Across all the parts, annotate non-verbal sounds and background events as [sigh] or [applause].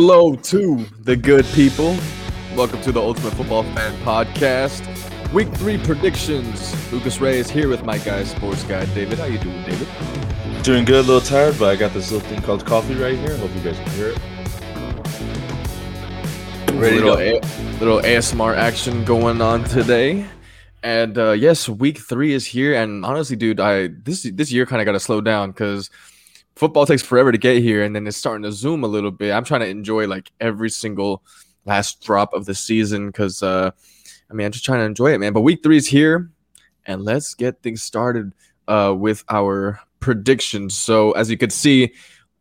Hello to the good people. Welcome to the Ultimate Football Fan Podcast. Week three predictions. Lucas Reyes is here with my guy, sports guy David. How you doing, David? Doing good, a little tired, but I got this little thing called coffee right here. Hope you guys can hear it. Ready little, a- little ASMR action going on today. And uh, yes, week three is here. And honestly, dude, I this this year kind of got to slow down because football takes forever to get here, and then it's starting to zoom a little bit. I'm trying to enjoy like every single last drop of the season because uh, I mean I'm just trying to enjoy it, man. But week three is here, and let's get things started uh, with our predictions. So as you could see,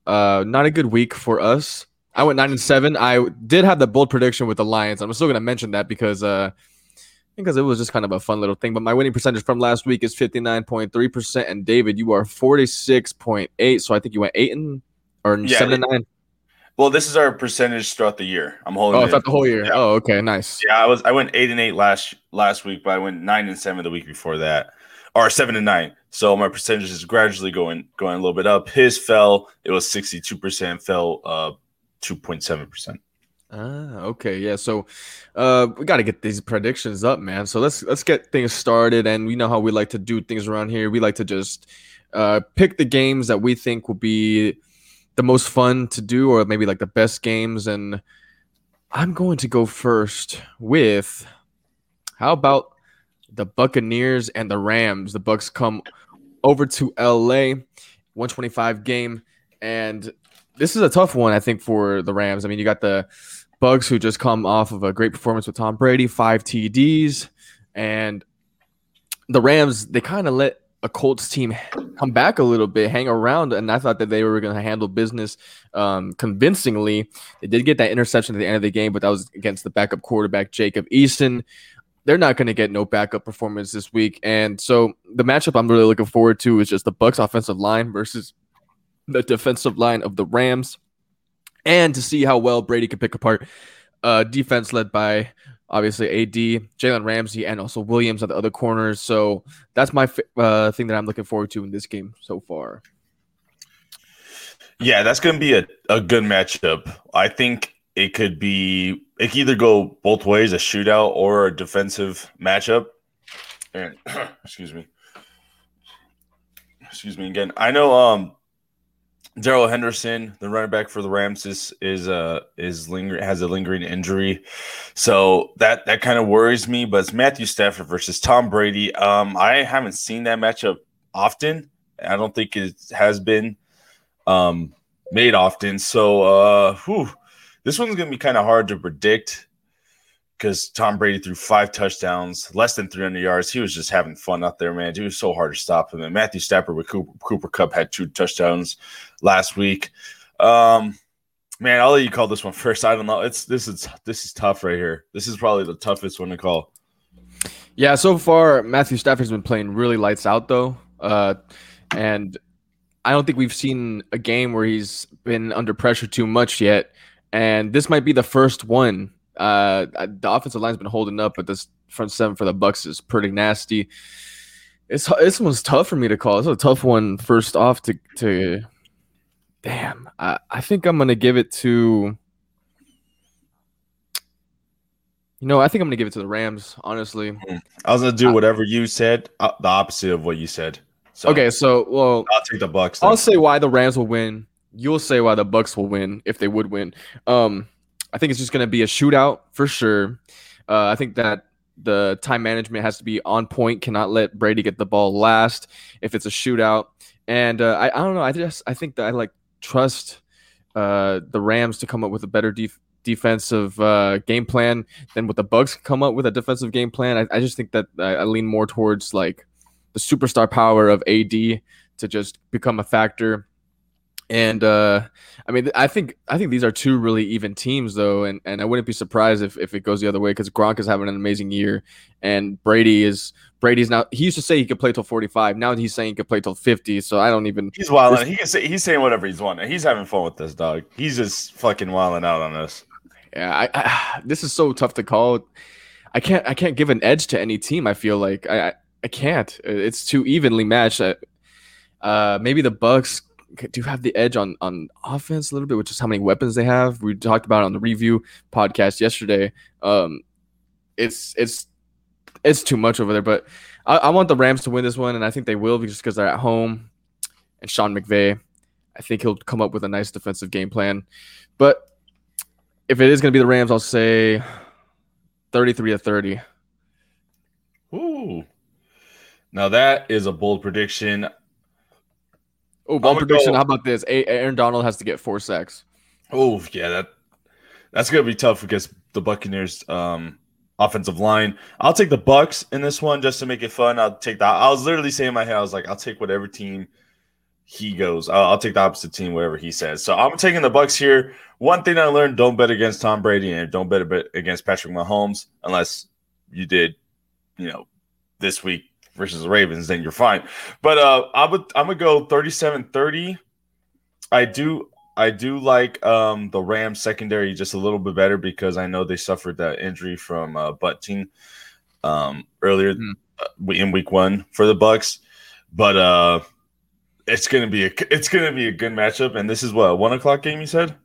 uh, not a good week for us. I went nine and seven. I did have the bold prediction with the Lions. I'm still going to mention that because uh, because it was just kind of a fun little thing. But my winning percentage from last week is 59.3%. And David, you are 46.8. So I think you went eight and or yeah, seven and nine. Well, this is our percentage throughout the year. I'm holding. Oh, throughout the whole year. Yeah. Oh, okay, nice. Yeah, I was. I went eight and eight last last week, but I went nine and seven the week before that, or seven and nine. So my percentage is gradually going going a little bit up. His fell. It was 62 percent. Fell uh 2.7 percent. Ah, okay, yeah. So, uh, we got to get these predictions up, man. So let's let's get things started. And we know how we like to do things around here. We like to just uh pick the games that we think will be the most fun to do, or maybe like the best games. And I'm going to go first with how about the Buccaneers and the Rams? The Bucks come over to LA, 125 game, and this is a tough one, I think, for the Rams. I mean, you got the Bucks who just come off of a great performance with Tom Brady, five TDs, and the Rams they kind of let a Colts team come back a little bit, hang around, and I thought that they were going to handle business um, convincingly. They did get that interception at the end of the game, but that was against the backup quarterback Jacob Eason. They're not going to get no backup performance this week, and so the matchup I'm really looking forward to is just the Bucks offensive line versus the defensive line of the Rams, and to see how well Brady can pick apart uh, defense led by obviously AD, Jalen Ramsey, and also Williams at the other corners. So that's my uh, thing that I'm looking forward to in this game so far. Yeah, that's going to be a, a good matchup. I think it could be, it could either go both ways a shootout or a defensive matchup. And [coughs] excuse me. Excuse me again. I know um Darrell Henderson, the running back for the Rams, is is uh is linger has a lingering injury, so that that kind of worries me. But it's Matthew Stafford versus Tom Brady. Um, I haven't seen that matchup often. I don't think it has been um made often. So uh, whew, this one's gonna be kind of hard to predict because Tom Brady threw five touchdowns, less than 300 yards. He was just having fun out there, man. It was so hard to stop him. And Matthew Stafford with Cooper, Cooper Kupp had two touchdowns last week. Um, man, I'll let you call this one [laughs] first. I don't know. It's this is this is tough right here. This is probably the toughest one to call. Yeah, so far Matthew Stafford's been playing really lights out though, uh, and I don't think we've seen a game where he's been under pressure too much yet. And this might be the first one uh, the offensive line's been holding up, but this front seven for the Bucks is pretty nasty. It's this one's tough for me to call. It's a tough one. First off, to to damn, I, I think I'm gonna give it to. You know, I think I'm gonna give it to the Rams. Honestly, hmm. I was gonna do whatever you said, uh, the opposite of what you said. So, okay, so well, I'll take the Bucks. Then. I'll say why the Rams will win. You'll say why the Bucks will win if they would win. Um, I think it's just going to be a shootout for sure. Uh, I think that the time management has to be on point. Cannot let Brady get the ball last if it's a shootout. And uh, I, I don't know. I just I think that I like trust uh, the Rams to come up with a better def- defensive uh, game plan than what the Bucks come up with a defensive game plan. I, I just think that I, I lean more towards like the superstar power of AD to just become a factor and uh, I mean, I think I think these are two really even teams, though, and, and I wouldn't be surprised if, if it goes the other way because Gronk is having an amazing year, and Brady is Brady's now. He used to say he could play till forty five. Now he's saying he could play till fifty. So I don't even. He's wilding. He can say he's saying whatever he's wanting. He's having fun with this dog. He's just fucking wilding out on us. Yeah, I, I, this is so tough to call. I can't I can't give an edge to any team. I feel like I I, I can't. It's too evenly matched. Uh, maybe the Bucks do have the edge on on offense a little bit, which is how many weapons they have. We talked about on the review podcast yesterday. Um, it's it's it's too much over there, but I, I want the Rams to win this one, and I think they will just because they're at home. And Sean McVay, I think he'll come up with a nice defensive game plan. But if it is going to be the Rams, I'll say 33 to 30. Ooh. Now that is a bold prediction. Oh, bold prediction. Go. How about this? Aaron Donald has to get four sacks. Oh, yeah, that that's gonna be tough against the Buccaneers um offensive line. I'll take the Bucks in this one just to make it fun. I'll take that. I was literally saying in my head, I was like, I'll take whatever team he goes. I'll, I'll take the opposite team, whatever he says. So I'm taking the Bucks here. One thing I learned: don't bet against Tom Brady and don't bet against Patrick Mahomes unless you did, you know, this week versus the Ravens. Then you're fine. But uh, I would I'm gonna go 37-30. I do I do like um, the Rams secondary just a little bit better because I know they suffered that injury from uh, Bunting um, earlier mm. in week one for the Bucks, but uh, it's gonna be a it's gonna be a good matchup. And this is what a one o'clock game you said.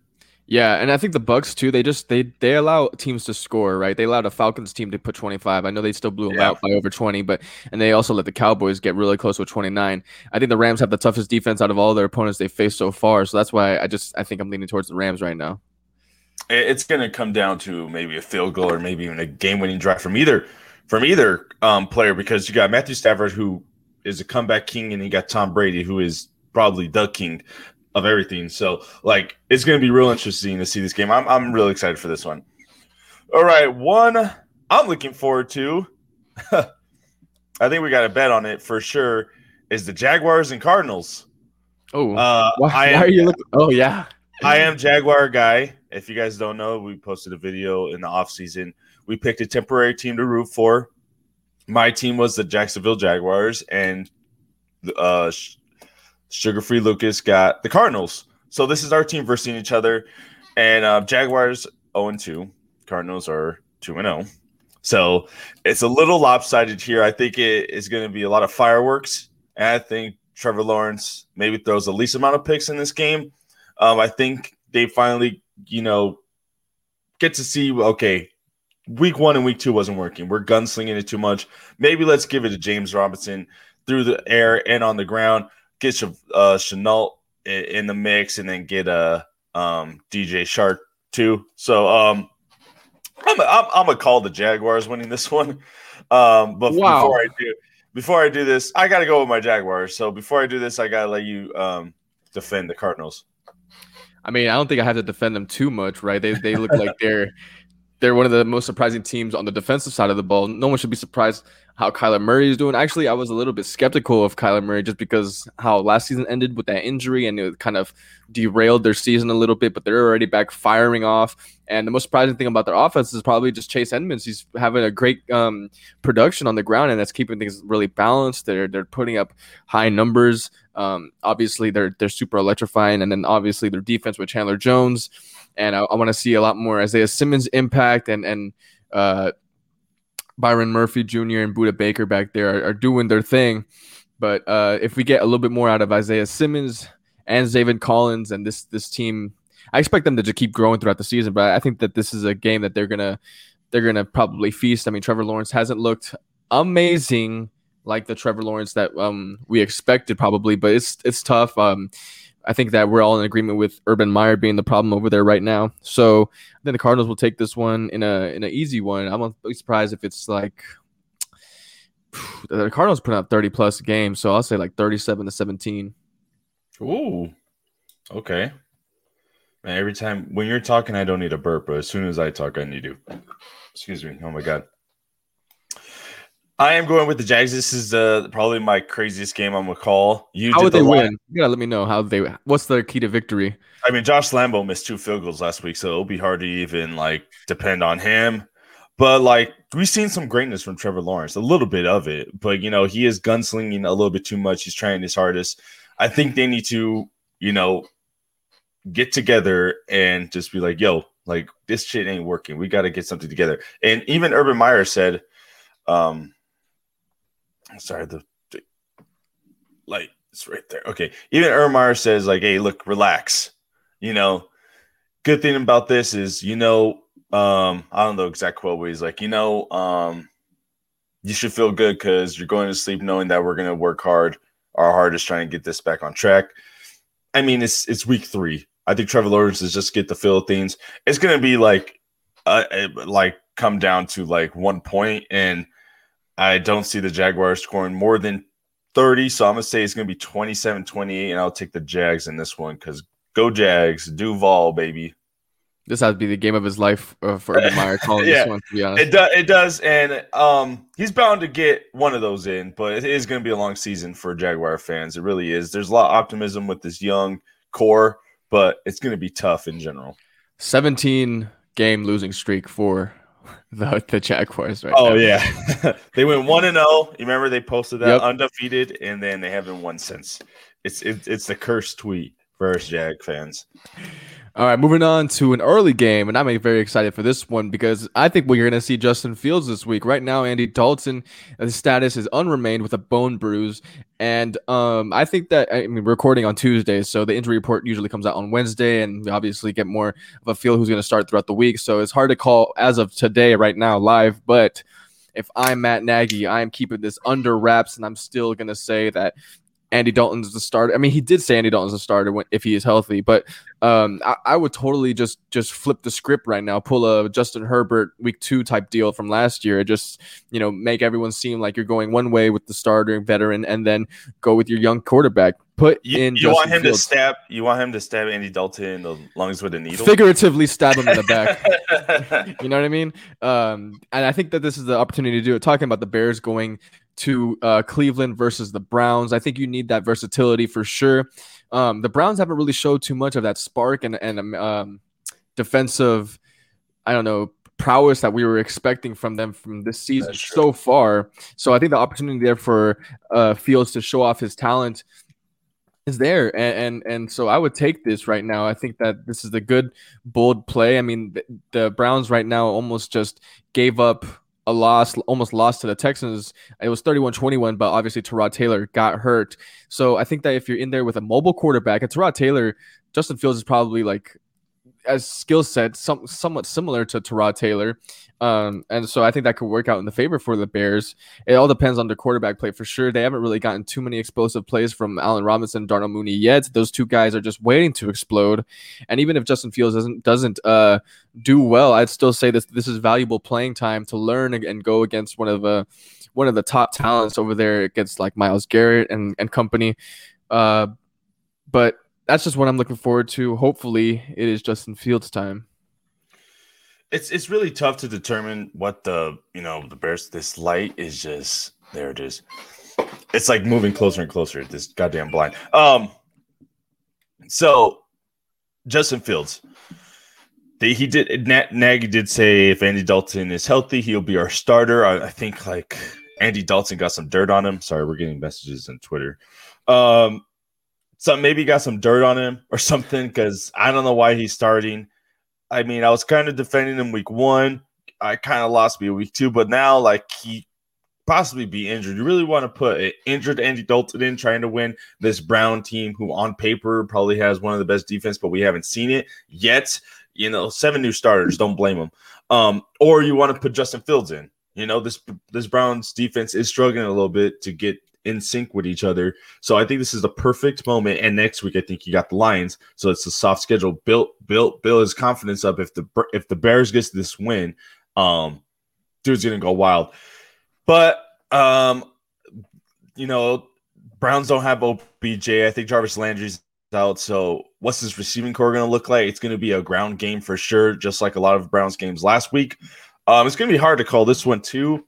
Yeah, and I think the Bucks too. They just they they allow teams to score, right? They allowed a Falcons team to put 25. I know they still blew them yeah. out by over 20, but and they also let the Cowboys get really close with 29. I think the Rams have the toughest defense out of all their opponents they faced so far. So that's why I just I think I'm leaning towards the Rams right now. It's going to come down to maybe a field goal or maybe even a game-winning drive from either from either um, player because you got Matthew Stafford who is a comeback king, and you got Tom Brady who is probably the king of everything. So like it's going to be real interesting to see this game. I'm I'm really excited for this one. All right, one I'm looking forward to. [laughs] I think we got a bet on it for sure. Is the Jaguars and Cardinals? Oh, uh, why, am, why, are you looking? Oh yeah, I am Jaguar guy. If you guys don't know, we posted a video in the off season. We picked a temporary team to root for. My team was the Jacksonville Jaguars, and uh, Sugar Free Lucas got the Cardinals. So this is our team versus each other. And uh, Jaguars 0 2. Cardinals are 2 0. So it's a little lopsided here. I think it is going to be a lot of fireworks. And I think Trevor Lawrence maybe throws the least amount of picks in this game. Um, I think they finally, you know, get to see, okay, week one and week two wasn't working. We're gunslinging it too much. Maybe let's give it to James Robinson through the air and on the ground get uh, Shenault in the mix, and then get a uh, um, DJ Chark too. So um, I'm a, I'm, I'm gonna call the Jaguars winning this one. Um, but wow. before I do, before I do this, I gotta go with my Jaguars. So before I do this, I gotta let you um, defend the Cardinals. I mean, I don't think I have to defend them too much, right? They they look like they're they're one of the most surprising teams on the defensive side of the ball. No one should be surprised how Kyler Murray is doing. Actually, I was a little bit skeptical of Kyler Murray just because how last season ended with that injury and it kind of derailed their season a little bit, but they're already back firing off. And the most surprising thing about their offense is probably just Chase Edmonds. He's having a great um, production on the ground, and that's keeping things really balanced. They're they're putting up high numbers. Um, obviously, they're they're super electrifying, and then obviously their defense with Chandler Jones. And I, I want to see a lot more Isaiah Simmons impact and and uh, Byron Murphy Jr. and Budda Baker back there are, are doing their thing. But uh, if we get a little bit more out of Isaiah Simmons and Zaven Collins and this this team, I expect them to just keep growing throughout the season. But I think that this is a game that they're gonna they're gonna probably feast. I mean, Trevor Lawrence hasn't looked amazing like the Trevor Lawrence that um, we expected probably, but it's it's tough. Um, I think that we're all in agreement with Urban Meyer being the problem over there right now. So then the Cardinals will take this one in a in an easy one. I'm be surprised if it's like [sighs] the Cardinals put out 30 plus games, so I'll say like 37 to 17. Ooh, okay. Man, every time when you're talking, I don't need a burp, but as soon as I talk, I need to. Excuse me. Oh my god. I am going with the Jags. This is uh, probably my craziest game I'm gonna call. You how would the they line. win? You gotta let me know how they. What's their key to victory? I mean, Josh Lambo missed two field goals last week, so it'll be hard to even like depend on him. But like we've seen some greatness from Trevor Lawrence, a little bit of it, but you know he is gunslinging a little bit too much. He's trying his hardest. I think they need to, you know, get together and just be like, "Yo, like this shit ain't working. We got to get something together." And even Urban Meyer said, um, sorry, the, the like It's right there. Okay. Even Ermar says, like, hey, look, relax. You know, good thing about this is, you know, um, I don't know exact quote, but he's like, you know, um, you should feel good because you're going to sleep knowing that we're gonna work hard, our hardest trying to get this back on track. I mean, it's it's week three. I think Trevor Lawrence is just get the feel of things. It's gonna be like, uh, like come down to like one point, and I don't see the Jaguars scoring more than 30. So I'm going to say it's going to be 27 28, and I'll take the Jags in this one because go Jags, Duval, baby. This has to be the game of his life uh, for Urban [laughs] Meyer calling yeah, this one, to be honest. It, do, it does. And um, he's bound to get one of those in, but it is going to be a long season for Jaguar fans. It really is. There's a lot of optimism with this young core, but it's going to be tough in general. 17 game losing streak for [laughs] the the Jaguars right oh now. yeah [laughs] they went 1 and 0 you remember they posted that yep. undefeated and then they haven't won since it's it, it's the cursed tweet for us jag fans all right, moving on to an early game, and I'm very excited for this one because I think we're going to see Justin Fields this week. Right now, Andy Dalton, his status is unremained with a bone bruise, and um, I think that I mean recording on Tuesday, so the injury report usually comes out on Wednesday, and we obviously get more of a feel who's going to start throughout the week. So it's hard to call as of today, right now, live, but if I'm Matt Nagy, I'm keeping this under wraps, and I'm still going to say that Andy Dalton's the starter. I mean, he did say Andy Dalton's the starter when, if he is healthy, but um, I, I, would totally just just flip the script right now, pull a Justin Herbert week two type deal from last year, just you know make everyone seem like you're going one way with the starter veteran, and then go with your young quarterback. Put you, in. You want him Fields. to stab. You want him to stab Andy Dalton in the lungs with a needle. Figuratively stab him in the back. [laughs] you know what I mean? Um, and I think that this is the opportunity to do it. Talking about the Bears going to uh, Cleveland versus the Browns. I think you need that versatility for sure. Um, the Browns haven't really showed too much of that spark and and um, um, defensive, I don't know, prowess that we were expecting from them from this season so far. So I think the opportunity there for uh, Fields to show off his talent is there and, and, and so i would take this right now i think that this is a good bold play i mean the, the browns right now almost just gave up a loss, almost lost to the Texans. It was 31 21, but obviously Tyrod Taylor got hurt. So I think that if you're in there with a mobile quarterback, and Tyrod Taylor, Justin Fields is probably like as skill set, some, somewhat similar to Tyrod Taylor. Um, and so I think that could work out in the favor for the Bears. It all depends on the quarterback play for sure. They haven't really gotten too many explosive plays from Allen Robinson, Darnell Mooney yet. Those two guys are just waiting to explode. And even if Justin Fields doesn't doesn't uh, do well, I'd still say this this is valuable playing time to learn and go against one of the one of the top talents over there against like Myles Garrett and and company. Uh, but that's just what I'm looking forward to. Hopefully, it is Justin Fields' time. It's it's really tough to determine what the you know the bears this light is just there it is. It's like moving closer and closer this goddamn blind. Um so justin fields he did nagy did say if andy dalton is healthy he'll be our starter. I, I think like andy dalton got some dirt on him. Sorry we're getting messages on twitter. Um so maybe got some dirt on him or something because i don't know why he's starting I mean, I was kind of defending him week one. I kind of lost me week two, but now like he possibly be injured. You really want to put an injured Andy Dalton in trying to win this Brown team, who on paper probably has one of the best defense, but we haven't seen it yet. You know, seven new starters. Don't blame them. Um, or you want to put Justin Fields in. You know, this this Browns defense is struggling a little bit to get in sync with each other. So I think this is the perfect moment. And next week, I think you got the Lions. So it's a soft schedule. Built, built, build his confidence up. If the if the Bears gets this win, um, dude's gonna go wild. But um, you know, Browns don't have OBJ. I think Jarvis Landry's out. So what's his receiving core to look like? It's to be a ground game for sure, just like a lot of Browns games last week. Um, it's to be hard to call this one too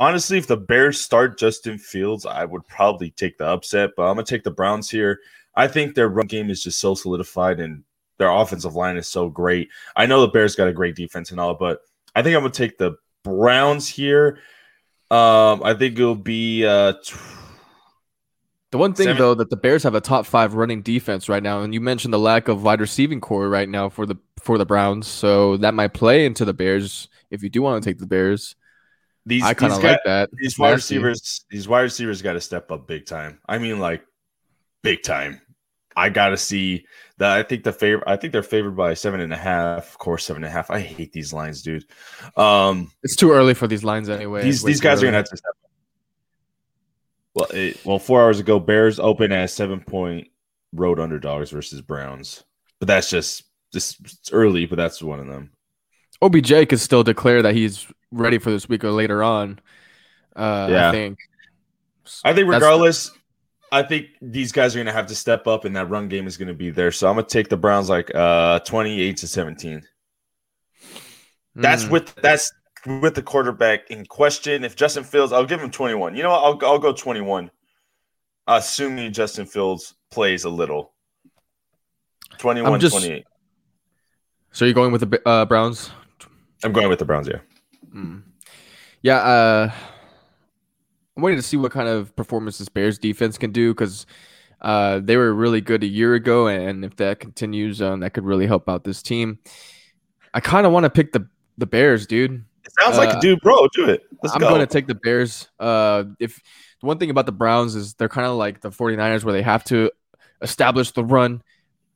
honestly, if the Bears start Justin Fields, I would probably take the upset, but I'm gonna take the Browns here. I think their run game is just so solidified and their offensive line is so great. I know the Bears got a great defense and all, but I think I'm gonna take the Browns here. Um, I think it'll be uh the one thing Seven. though that the Bears have a top five running defense right now, and you mentioned the lack of wide receiving core right now for the for the Browns, so that might play into the Bears if you do want to take the Bears. These I kind of like that. These wide receivers, these wide receivers got to step up big time. I mean, like big time. I gotta see that. I think the favor. I think they're favored by seven and a half. Of course, seven and a half. I hate these lines, dude. Um, it's too early for these lines anyway. These these guys early. are gonna have to step. up. Well, it, well, four hours ago, Bears open as seven point road underdogs versus Browns, but that's just just early. But that's one of them. OBJ could still declare that he's ready for this week or later on. Uh, yeah. I think. I think regardless, I think these guys are going to have to step up, and that run game is going to be there. So I'm going to take the Browns like uh 28 to 17. That's mm. with that's with the quarterback in question. If Justin Fields, I'll give him 21. You know what? I'll I'll go 21, assuming Justin Fields plays a little. 21, just, 28. So you're going with the uh, Browns? I'm going with the Browns. Yeah. Mm. Yeah. Uh, I'm waiting to see what kind of performance this Bears defense can do because uh, they were really good a year ago, and if that continues, um, that could really help out this team. I kind of want to pick the the Bears, dude. It sounds uh, like a dude, bro. Do it. Let's I'm go. going to take the Bears. Uh, if the one thing about the Browns is they're kind of like the 49ers where they have to establish the run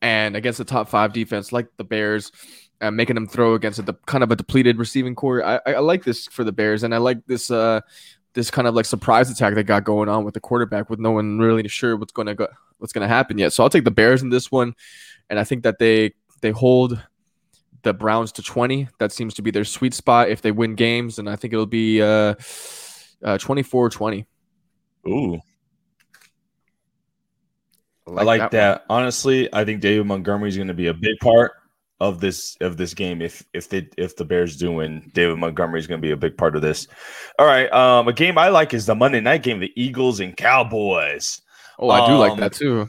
and against the top five defense like the Bears, uh, making them throw against a de- kind of a depleted receiving core. I, I, like this for the Bears, and I like this uh, this kind of like surprise attack they got going on with the quarterback, with no one really sure what's going to go what's going to happen yet. So I'll take the Bears in this one, and I think that they they hold the Browns to 20. That seems to be their sweet spot if they win games, and I think it'll be uh, uh 24-20. Ooh. I like, I like that. that. Honestly, I think David Montgomery is going to be a big part of this of this game if if they if the Bears do win, David Montgomery is going to be a big part of this. All right, um, a game I like is the Monday night game, the Eagles and Cowboys. Oh, I do um, like that too.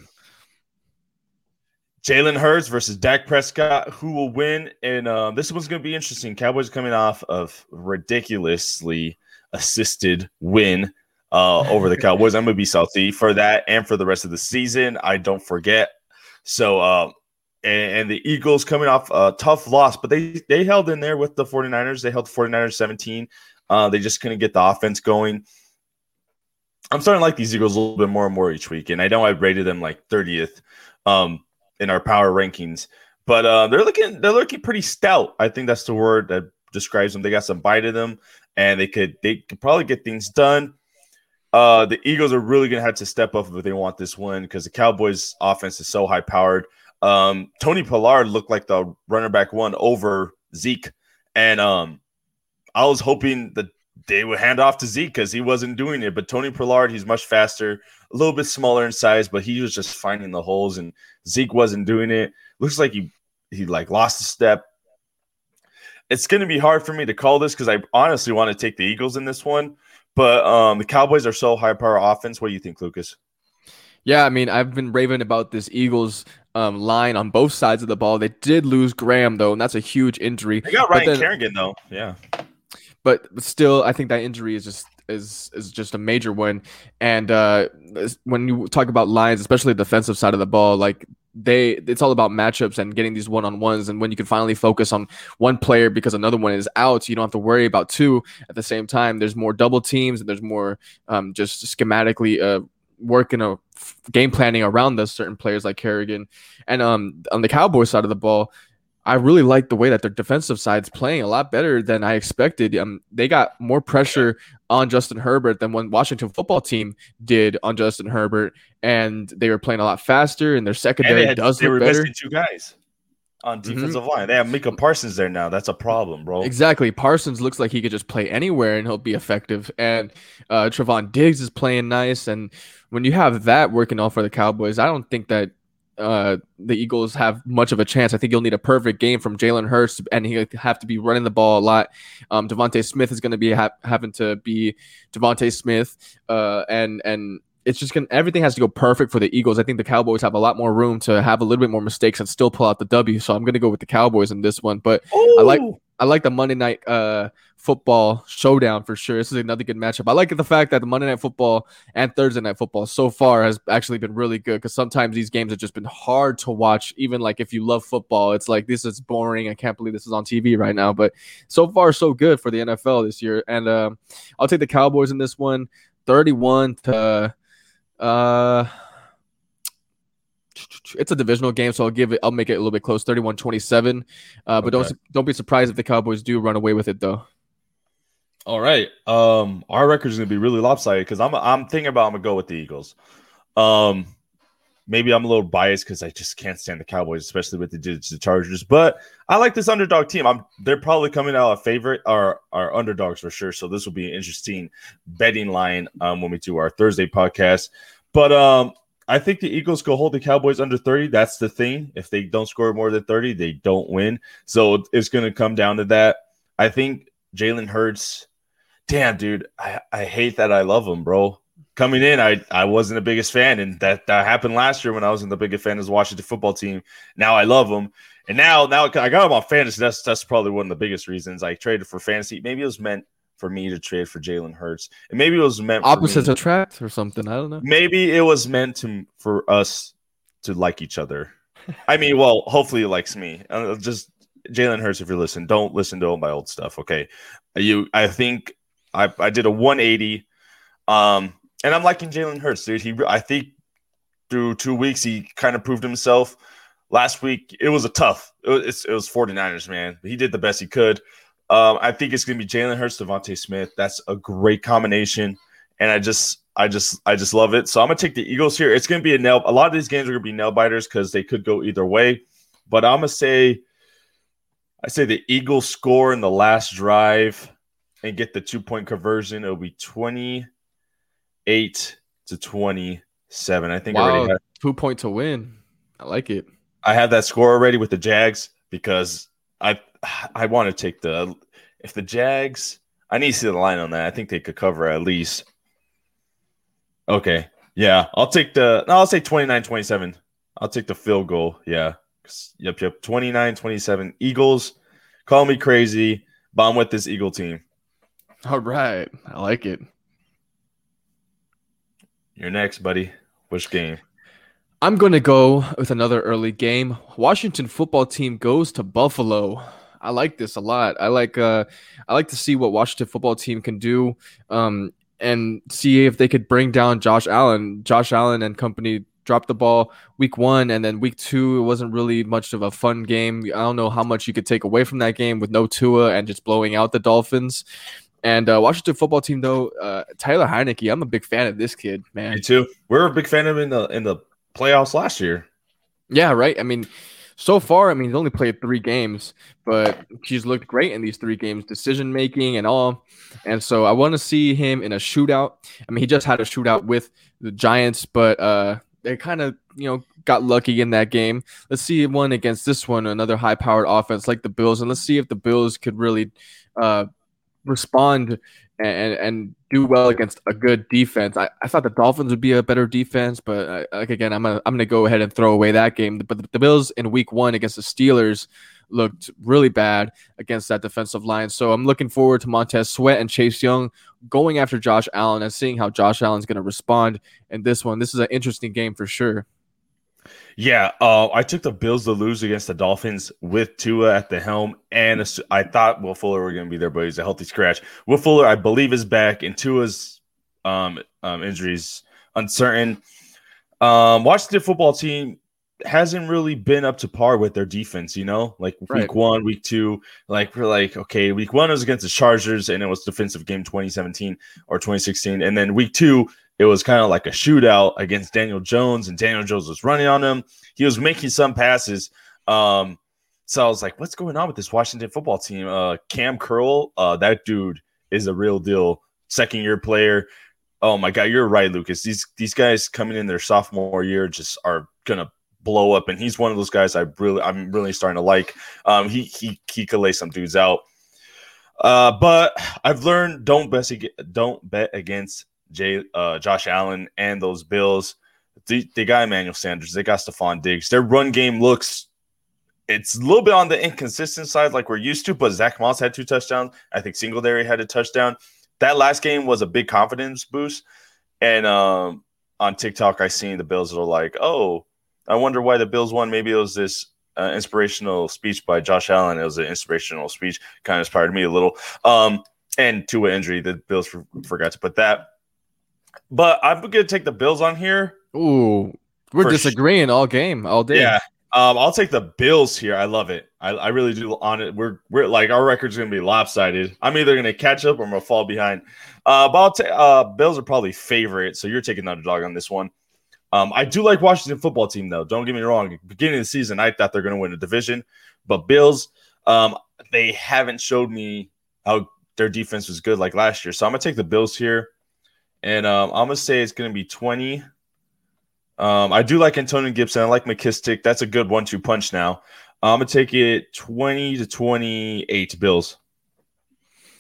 Jalen Hurts versus Dak Prescott, who will win? And um, this one's going to be interesting. Cowboys coming off of ridiculously assisted win uh, over the [laughs] Cowboys. I'm going to be salty for that and for the rest of the season. I don't forget. So uh, and, and, the Eagles coming off a tough loss, but they they held in there with the 49ers. They held the 49ers 17. Uh, they just couldn't get the offense going. I'm starting to like these Eagles a little bit more and more each week, and I know I rated them like 30th um, in our power rankings, but uh, they're looking they're looking pretty stout. I think that's the word that describes them. They got some bite in them, and they could they could probably get things done. Uh, the Eagles are really going to have to step up if they want this win because the Cowboys' offense is so high powered. Um, Tony Pollard looked like the runner back one over Zeke, and um, I was hoping that they would hand off to Zeke because he wasn't doing it. But Tony Pollard, he's much faster, a little bit smaller in size, but he was just finding the holes, and Zeke wasn't doing it. Looks like he he like lost a step. It's going to be hard for me to call this because I honestly want to take the Eagles in this one, but um, the Cowboys are so high power offense. What do you think, Lucas? Yeah, I mean, I've been raving about this Eagles um, line on both sides of the ball. They did lose Graham though, and that's a huge injury. They got Ryan then, Kerrigan though, yeah. But still, I think that injury is just is is just a major one. And uh, when you talk about lines, especially the defensive side of the ball, like they it's all about matchups and getting these one on ones. And when you can finally focus on one player because another one is out, you don't have to worry about two at the same time. There's more double teams and there's more um, just schematically uh, working a game planning around those certain players like Kerrigan. And um, on the Cowboys side of the ball, I really like the way that their defensive side's playing a lot better than I expected. Um, they got more pressure on Justin Herbert than when Washington football team did on Justin Herbert, and they were playing a lot faster. And their secondary and had, does they look were better. Two guys on mm-hmm. defensive mm-hmm. line. They have Micah Parsons there now. That's a problem, bro. Exactly. Parsons looks like he could just play anywhere and he'll be effective. And uh, Trevon Diggs is playing nice. And when you have that working all for the Cowboys, I don't think that uh, the Eagles have much of a chance. I think you'll need a perfect game from Jalen Hurts, and he'll have to be running the ball a lot. Um, DeVonta Smith is going to be ha- having to be DeVonta Smith, uh, and and it's just gonna everything has to go perfect for the Eagles. I think the Cowboys have a lot more room to have a little bit more mistakes and still pull out the W. So I'm gonna go with the Cowboys in this one. But Ooh. I like I like the Monday night uh, football showdown for sure. This is another good matchup. I like the fact that the Monday night football and Thursday night football so far has actually been really good because sometimes these games have just been hard to watch. Even like if you love football, it's like this is boring. I can't believe this is on TV right now. But so far so good for the NFL this year. And uh, I'll take the Cowboys in this one, 31 to uh it's a divisional game, so I'll give it. I'll make it a little bit close, 31-27. Uh, but Okay. don't don't be surprised if the Cowboys do run away with it, though. All right. Um, our record is gonna be really lopsided because I'm I'm thinking about I'm gonna go with the Eagles. Um, maybe I'm a little biased because I just can't stand the Cowboys, especially with the, the Chargers. But I like this underdog team. I'm they're probably coming out a favorite or are underdogs for sure. So this will be an interesting betting line um, when we do our Thursday podcast. But um, I think the Eagles go hold the Cowboys under 30. That's the thing. If they don't score more than 30, they don't win. So it's going to come down to that. I think Jalen Hurts. Damn, dude, I, I hate that I love him, bro. Coming in, I, I wasn't the biggest fan, and that, that happened last year when I wasn't the biggest fan of the Washington football team. Now I love them, and now now I got him on fantasy. That's that's probably one of the biggest reasons I traded for fantasy. Maybe it was meant for me to trade for Jalen Hurts, and maybe it was meant for Opposites attract or something. I don't know. maybe it was meant to for us to like each other. I mean, well, hopefully he likes me. Uh, just Jalen Hurts, if you're listening, don't listen to all my old stuff. Okay, you. I think I I did a 180, um, and I'm liking Jalen Hurts, dude. He I think through two weeks he kind of proved himself. Last week it was a tough. It was, it was 49ers, man. He did the best he could. Um, I think it's gonna be Jalen Hurts, DeVonta Smith. That's a great combination and I just I just I just love it. So I'm gonna take the Eagles here. It's gonna be a nail. A lot of these games are gonna be nail biters because they could go either way. But I'm gonna say I say the Eagles score in the last drive and get the two point conversion. It'll be 28 to 27. I think I Wow, already have, two point to win. I like it. I have that score already with the Jags because I I want to take the if the Jags I need to see the line on that. I think they could cover at least. Okay. Yeah. I'll take the no, I'll say 29-27. I'll take the field goal. Yeah. Yep, yep. 29-27. Eagles. Call me crazy, but I'm with this Eagle team. All right, I like it. You're next, buddy. Which game? I'm going to go with another early game. Washington football team goes to Buffalo. I like this a lot. I like uh I like to see what Washington football team can do um and see if they could bring down Josh Allen. Josh Allen and company dropped the ball week 1 and then week 2 it wasn't really much of a fun game. I don't know how much you could take away from that game with no Tua and just blowing out the Dolphins. And uh, Washington football team though, uh, Tyler Heinicke, I'm a big fan of this kid, man. Me too. We are a big fan of him in the in the playoffs last year. Yeah, right. I mean, so far, I mean, he's only played three games, but he's looked great in these three games, decision making and all. And so I want to see him in a shootout. I mean, he just had a shootout with the Giants, but uh, they kind of, you know, got lucky in that game. Let's see one against this one, another high powered offense like the Bills, and let's see if the Bills could really uh, respond and, and do well against a good defense. I, I thought the Dolphins would be a better defense, but I, like again, I'm gonna I'm gonna go ahead and throw away that game. But the, the Bills in Week One against the Steelers looked really bad against that defensive line. So I'm looking forward to Montez Sweat and Chase Young going after Josh Allen and seeing how Josh Allen's gonna respond in this one. This is an interesting game for sure. Yeah, uh, I took the Bills to lose against the Dolphins with Tua at the helm, and I thought Will Fuller were going to be there, but he's a healthy scratch. Will Fuller, I believe, is back, and Tua's um, um, injuries uncertain. Um, Washington football team hasn't really been up to par with their defense, you know, like week Right. one, week two, like we're like, okay, week one was against the Chargers, and it was defensive game 2017 or 2016, and then week two, it was kind of like a shootout against Daniel Jones, and Daniel Jones was running on him. He was making some passes. Um, so I was like, what's going on with this Washington football team? Uh, Cam Curl, uh, that dude is a real deal. Second year player. Oh my god, you're right, Lucas. These these guys coming in their sophomore year just are gonna blow up, and he's one of those guys I really I'm really starting to like. Um, he he he could lay some dudes out. Uh, but I've learned don't bet don't bet against Jay uh, Josh Allen and those Bills. They, they got Emmanuel Sanders. They got Stefon Diggs. Their run game looks it's a little bit on the inconsistent side, like we're used to. But Zack Moss had two touchdowns. I think Singletary had a touchdown. That last game was a big confidence boost. And um, on TikTok, I seen the Bills are like, "Oh, I wonder why the Bills won. Maybe it was this uh, inspirational speech by Josh Allen. It was an inspirational speech, kind of inspired me a little. Um, and to an injury, the Bills for, forgot to put that. But I'm gonna take the Bills on here. Ooh, We're disagreeing all game, all day. Yeah. Um, I'll take the Bills here. I love it. I, I really do on it. We're we're like our record's gonna be lopsided. I'm either gonna catch up or I'm gonna fall behind. Uh, but I'll ta- uh, Bills are probably favorite, so you're taking the underdog on this one. Um, I do like Washington football team though. Don't get me wrong. Beginning of the season, I thought they're gonna win the division, but Bills, um, they haven't showed me how their defense was good like last year. So I'm gonna take the Bills here, and um, I'm gonna say it's gonna be 20 um, I do like Antonio Gibson. I like McKissic. That's a good one-two punch. Now I'm gonna take it twenty to twenty-eight Bills.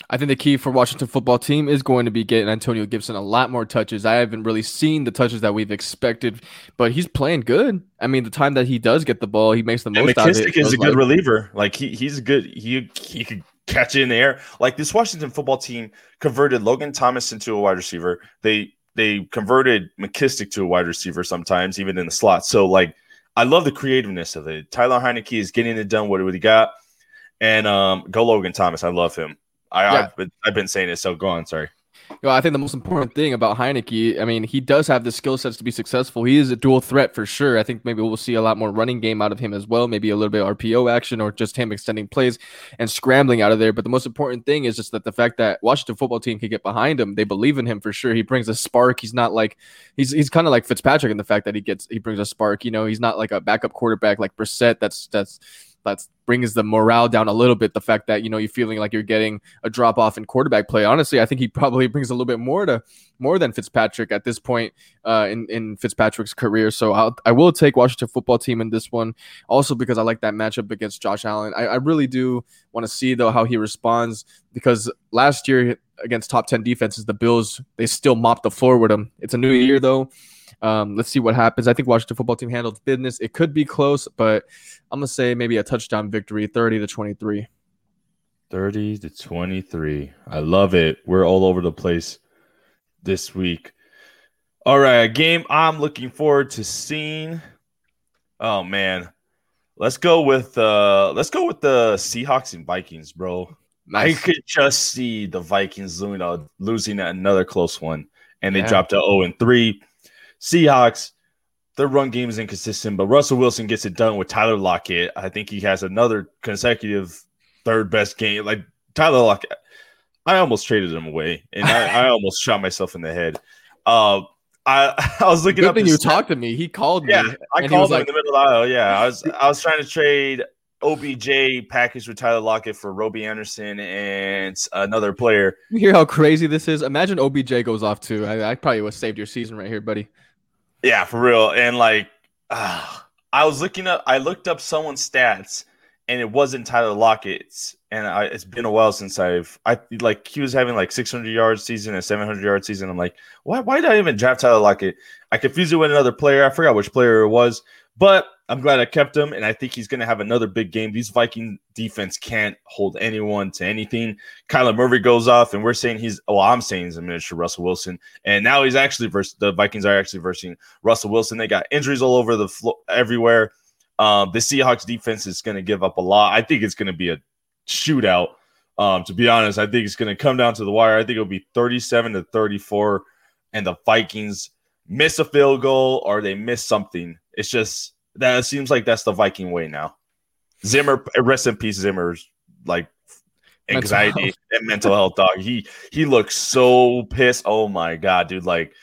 I think the key for Washington football team is going to be getting Antonio Gibson a lot more touches. I haven't really seen the touches that we've expected, but he's playing good. I mean, the time that he does get the ball, he makes the most out of it. McKissic is a good like. reliever. Like he, he's good. He he could catch it in the air. Like this Washington football team converted Logan Thomas into a wide receiver. They they converted McKissic to a wide receiver sometimes, even in the slot. So like I love the creativeness of it. Tyler Heinicke is getting it done. What, what he got? And um, go Logan Thomas. I love him. I, yeah. I've, been, I've been saying it. So go on. Sorry. Know, I think the most important thing about Heinicke, I mean, he does have the skill sets to be successful. He is a dual threat for sure. I think maybe we'll see a lot more running game out of him as well. Maybe a little bit of RPO action or just him extending plays and scrambling out of there. But the most important thing is just that the fact that Washington football team can get behind him, they believe in him for sure. He brings a spark. He's not like he's he's kind of like Fitzpatrick in the fact that he gets he brings a spark. You know, he's not like a backup quarterback like Brissett. That's that's that brings the morale down a little bit. The fact that you know you're feeling like you're getting a drop off in quarterback play. Honestly, I think he [laughs] probably brings a little bit more to more than Fitzpatrick at this point uh, in in Fitzpatrick's career. So I'll, I will take Washington football team in this one, also because I like that matchup against Josh Allen. I, I really do want to see though how he responds because last year against top ten defenses, the Bills they still mopped the floor with him. It's a new year though. Um, let's see what happens. I think Washington football team handled business. It could be close, but I'm gonna say maybe a touchdown victory, 30 to 23. 30 to 23. I love it. We're all over the place this week. All right, a game I'm looking forward to seeing. Oh man. Let's go with uh let's go with the Seahawks and Vikings, bro. Nice. I could just see the Vikings losing, losing another close one, and they yeah. dropped to 0 and 3. Seahawks, their run game is inconsistent, but Russell Wilson gets it done with Tyler Lockett. I think he has another consecutive third best game. Like Tyler Lockett, I almost traded him away, and I, I [laughs] almost shot myself in the head. Uh, I, [laughs] I was looking Good up. Thing you talked to me. He called me. Yeah, I called him like, in the middle of the aisle. Yeah, I was [laughs] I was trying to trade OBJ package with Tyler Lockett for Robby Anderson and another player. You hear how crazy this is? Imagine OBJ goes off too. I, I probably would have saved your season right here, buddy. Yeah, for real. And like, uh, I was looking up, I looked up someone's stats, and it wasn't Tyler Lockett's. And I, it's been a while since I've, I like, he was having like 600 yards season and 700 yard season. I'm like, why, why did I even draft Tyler Lockett? I confused it with another player. I forgot which player it was, but I'm glad I kept him, and I think he's going to have another big game. These Viking defense can't hold anyone to anything. Kyler Murray goes off, and we're saying he's. Well, I'm saying he's a miniature Russell Wilson, and now he's actually versus the Vikings are actually versing Russell Wilson. They got injuries all over the floor, everywhere. Um, the Seahawks defense is going to give up a lot. I think it's going to be a shootout. Um, to be honest, I think it's going to come down to the wire. I think it'll be 37 to 34, and the Vikings miss a field goal or they miss something. It's just that it seems like that's the Viking way now. Zimmer, rest in peace, Zimmer's like anxiety mental and mental health dog. He he looks so pissed. Oh my god, dude! Like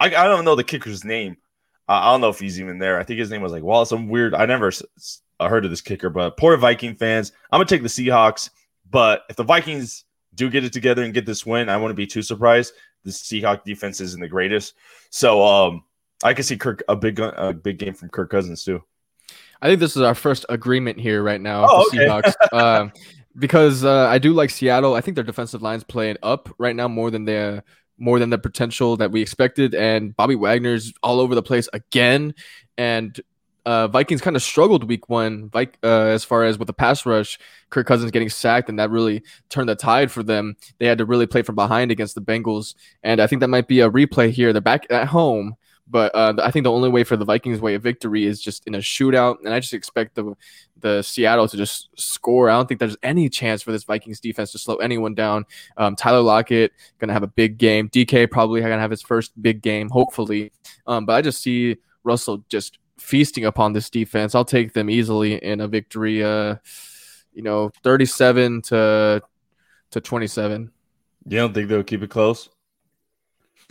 I, I don't know the kicker's name. I don't know if he's even there. I think his name was like Wallace. Some weird. I never heard of this kicker, but poor Viking fans. I'm gonna take the Seahawks. But if the Vikings do get it together and get this win, I wouldn't be too surprised. The Seahawk defense isn't the greatest, so um, I can see Kirk a big a big game from Kirk Cousins too. I think this is our first agreement here right now. Oh, okay. Seahawks, uh, [laughs] because uh, I do like Seattle. I think their defensive line's playing up right now more than the more than the potential that we expected. And Bobby Wagner's all over the place again. And uh, Vikings kind of struggled week one, uh, as far as with the pass rush. Kirk Cousins getting sacked, and that really turned the tide for them. They had to really play from behind against the Bengals, and I think that might be a replay here. They're back at home but uh, I think the only way for the Vikings' way of victory is just in a shootout, and I just expect the the Seattle to just score. I don't think there's any chance for this Vikings defense to slow anyone down. Um, Tyler Lockett gonna have a big game. DK probably gonna have his first big game, hopefully. Um, but I just see Russell just feasting upon this defense. I'll take them easily in a victory. Uh, you know, thirty-seven to to twenty-seven. You don't think they'll keep it close?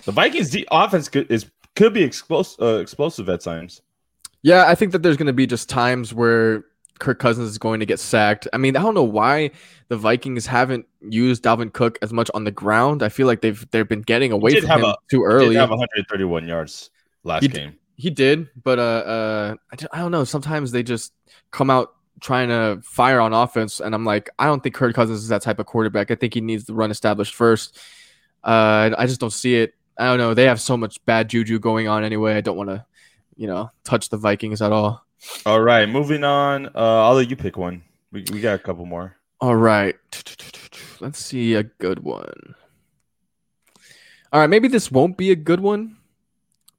The Vikings' offense is could be explosive, uh, explosive at times. Yeah, I think that there's going to be just times where Kirk Cousins is going to get sacked. I mean, I don't know why the Vikings haven't used Dalvin Cook as much on the ground. I feel like they've they've been getting away from him a, too early. He have 131 yards last he, game. He did, but uh, uh, I, I don't know. Sometimes they just come out trying to fire on offense, and I'm like, I don't think Kirk Cousins is that type of quarterback. I think he needs the run established first. Uh, I just don't see it. I don't know. They have so much bad juju going on anyway. I don't want to, you know, touch the Vikings at all. All right, moving on. Uh, I'll let you pick one. We, we got a couple more. All right. Let's see a good one. All right, maybe this won't be a good one,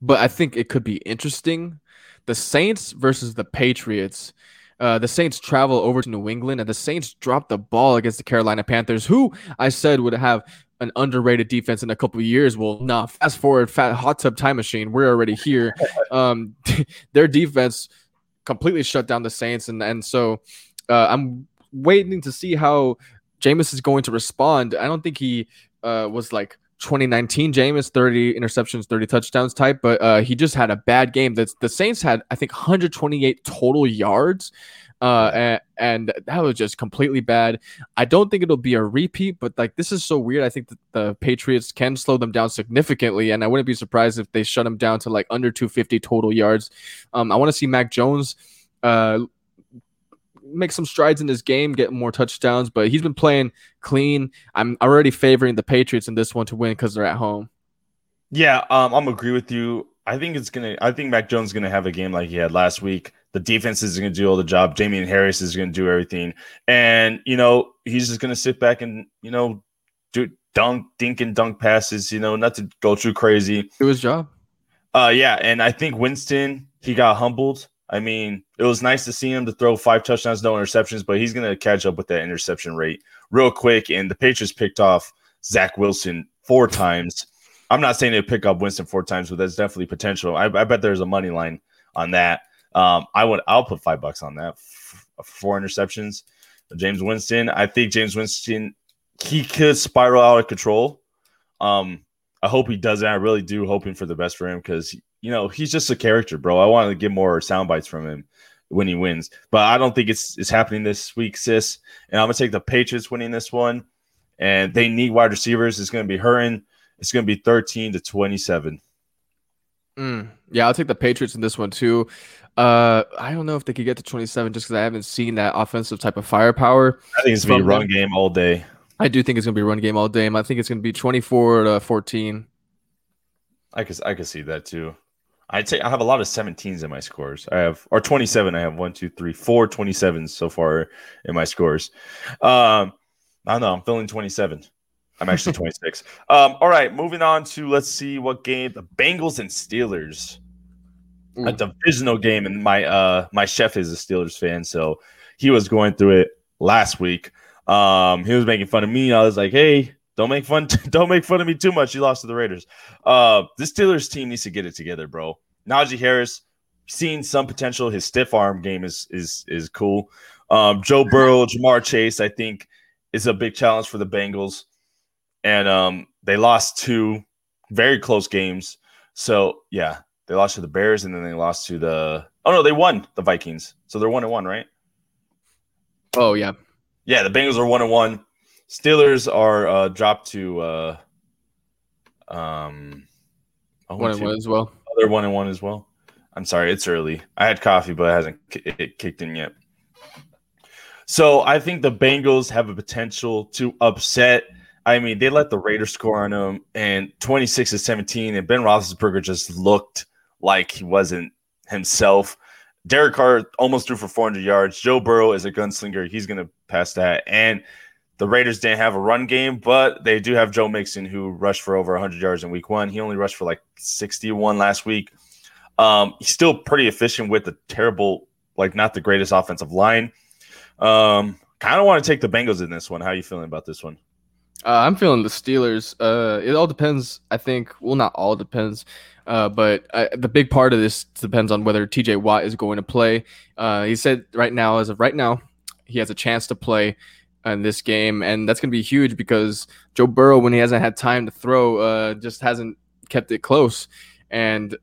but I think it could be interesting. The Saints versus the Patriots. Uh, the Saints travel over to New England, and the Saints drop the ball against the Carolina Panthers, who I said would have an underrated defense in a couple of years. Well, nah, fast forward, fat hot tub time machine. We're already here. [laughs] um, [laughs] their defense completely shut down the Saints, and and so uh, I'm waiting to see how Jameis is going to respond. I don't think he uh, was like 2019 Jameis, 30 interceptions, 30 touchdowns type, but uh, he just had a bad game. The, the Saints had, I think, 128 total yards. Uh, and, and, that was just completely bad. I don't think it'll be a repeat, but like this is so weird. I think that the Patriots can slow them down significantly, and I wouldn't be surprised if they shut them down to like under 250 total yards. Um, I want to see Mac Jones uh, make some strides in this game, get more touchdowns, but he's been playing clean. I'm already favoring the Patriots in this one to win because they're at home. Yeah, um, I'm agree with you. I think it's gonna. I think Mac Jones is gonna have a game like he had last week. The defense is gonna do all the job. Damien Harris is gonna do everything, and you know he's just gonna sit back and you know do dunk, dink, and dunk passes. You know, not to go too crazy. Do his job. Uh, yeah, and I think Winston he got humbled I mean, it was nice to see him to throw five touchdowns, no interceptions, but he's going to catch up with that interception rate real quick. And the Patriots picked off Zach Wilson four times. I'm not saying they pick up Winston four times, but that's definitely potential. I, I bet there's a money line on that. Um, I would, I'll put five bucks on that. Four interceptions. Jameis Winston. I think Jameis Winston he could spiral out of control. Um, I hope he doesn't. I really do, hoping for the best for him because you know, he's just a character, bro. I want to get more sound bites from him when he wins, but I don't think it's it's happening this week, sis. And I'm gonna take the Patriots winning this one, and they need wide receivers. It's gonna be hurting. It's gonna be 13 to 27. Mm, yeah, I'll take the Patriots in this one too. Uh, I don't know if they could get to 27 just because I haven't seen that offensive type of firepower. I think it's gonna be run them. game all day. I do think it's gonna be run game all day. I think it's gonna be 24 to 14. I could I could see that too. I'd say I have a lot of 17s in my scores. I have or 27. I have one, two, three, four 27s so far in my scores. Um, I don't know. I'm feeling 27. I'm actually [laughs] 26. Um, all right, moving on to let's see what game the Bengals and Steelers. Ooh. A divisional game, and my uh my chef is a Steelers fan, so he was going through it last week. Um, he was making fun of me. I was like, hey, don't make fun. [laughs] Don't make fun of me too much. You lost to the Raiders. Uh, this Steelers team needs to get it together, bro. Najee Harris, seeing some potential. His stiff arm game is is is cool. Um, Joe Burrow, Ja'Marr Chase, I think is a big challenge for the Bengals, and um, they lost two very close games. So yeah, they lost to the Bears, and then they lost to the. Oh no, they won the Vikings. So they're one and one, right? Oh yeah, yeah. The Bengals are one and one. Steelers are uh, dropped to uh, um, oh, one and one as well. They're one and one as well. I'm sorry, it's early. I had coffee, but it hasn't it kicked in yet. So I think the Bengals have a potential to upset. I mean, they let the Raiders score on them, and 26 to 17, and Ben Roethlisberger just looked like he wasn't himself. Derek Carr almost threw for 400 yards. Joe Burrow is a gunslinger; he's going to pass that, and the Raiders didn't have a run game, but they do have Joe Mixon, who rushed for over 100 yards in week one. He only rushed for like 61 last week. Um, he's still pretty efficient with the terrible, like not the greatest offensive line. Um, kind of want to take the Bengals in this one. How are you feeling about this one? Uh, I'm feeling the Steelers. Uh, it all depends. I think. Well, not all depends, uh, but uh, the big part of this depends on whether T.J. Watt is going to play. Uh, he said right now, as of right now, he has a chance to play in this game, and that's going to be huge because Joe Burrow, when he hasn't had time to throw, uh, just hasn't kept it close, and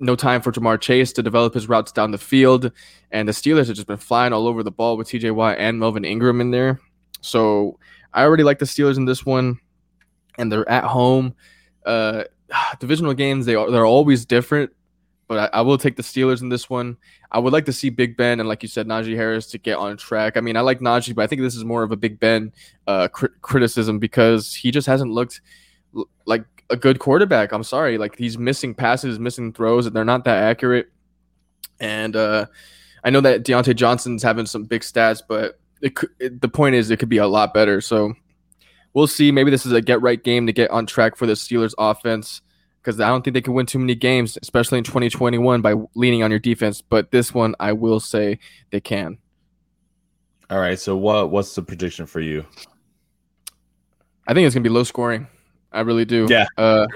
no time for Ja'Marr Chase to develop his routes down the field. And the Steelers have just been flying all over the ball with T.J. Watt and Melvin Ingram in there. So I already like the Steelers in this one, and they're at home. Uh, [sighs] divisional games they are they're always different, but I, I, will take the Steelers in this one. I would like to see Big Ben and like you said, Najee Harris to get on track. I mean, I like Najee, but I think this is more of a Big Ben uh, criticism because he just hasn't looked l- like a good quarterback. I'm sorry, like he's missing passes, missing throws, and they're not that accurate. And uh, I know that Diontae Johnson's having some big stats, but it, it, the point is it could be a lot better. So we'll see. Maybe this is a get right game to get on track for the Steelers offense because I don't think they can win too many games, especially in 2021, by leaning on your defense. But this one, I will say they can. All right. So what what's the prediction for you? I think it's gonna be low scoring. I really do. Yeah. Uh,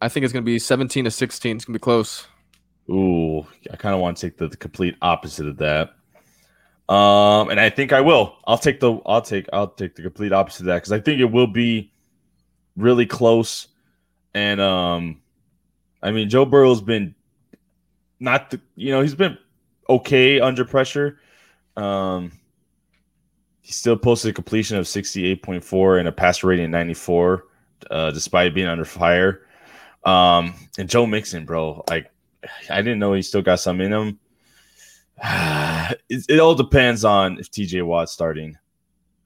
I think it's gonna be 17 to 16. It's gonna be close. Ooh, I kind of want to take the, the complete opposite of that. Um, and I think I will. I'll take the I'll take I'll take the complete opposite of that because I think it will be really close. And um, I mean Joe Burrow's been not the you know he's been okay under pressure. Um, he still posted a completion of sixty eight point four and a passer rating of ninety four, uh, despite being under fire. Um, and Joe Mixon, bro, like I didn't know he still got some in him. It, [sighs] it, all depends on if TJ Watt's starting.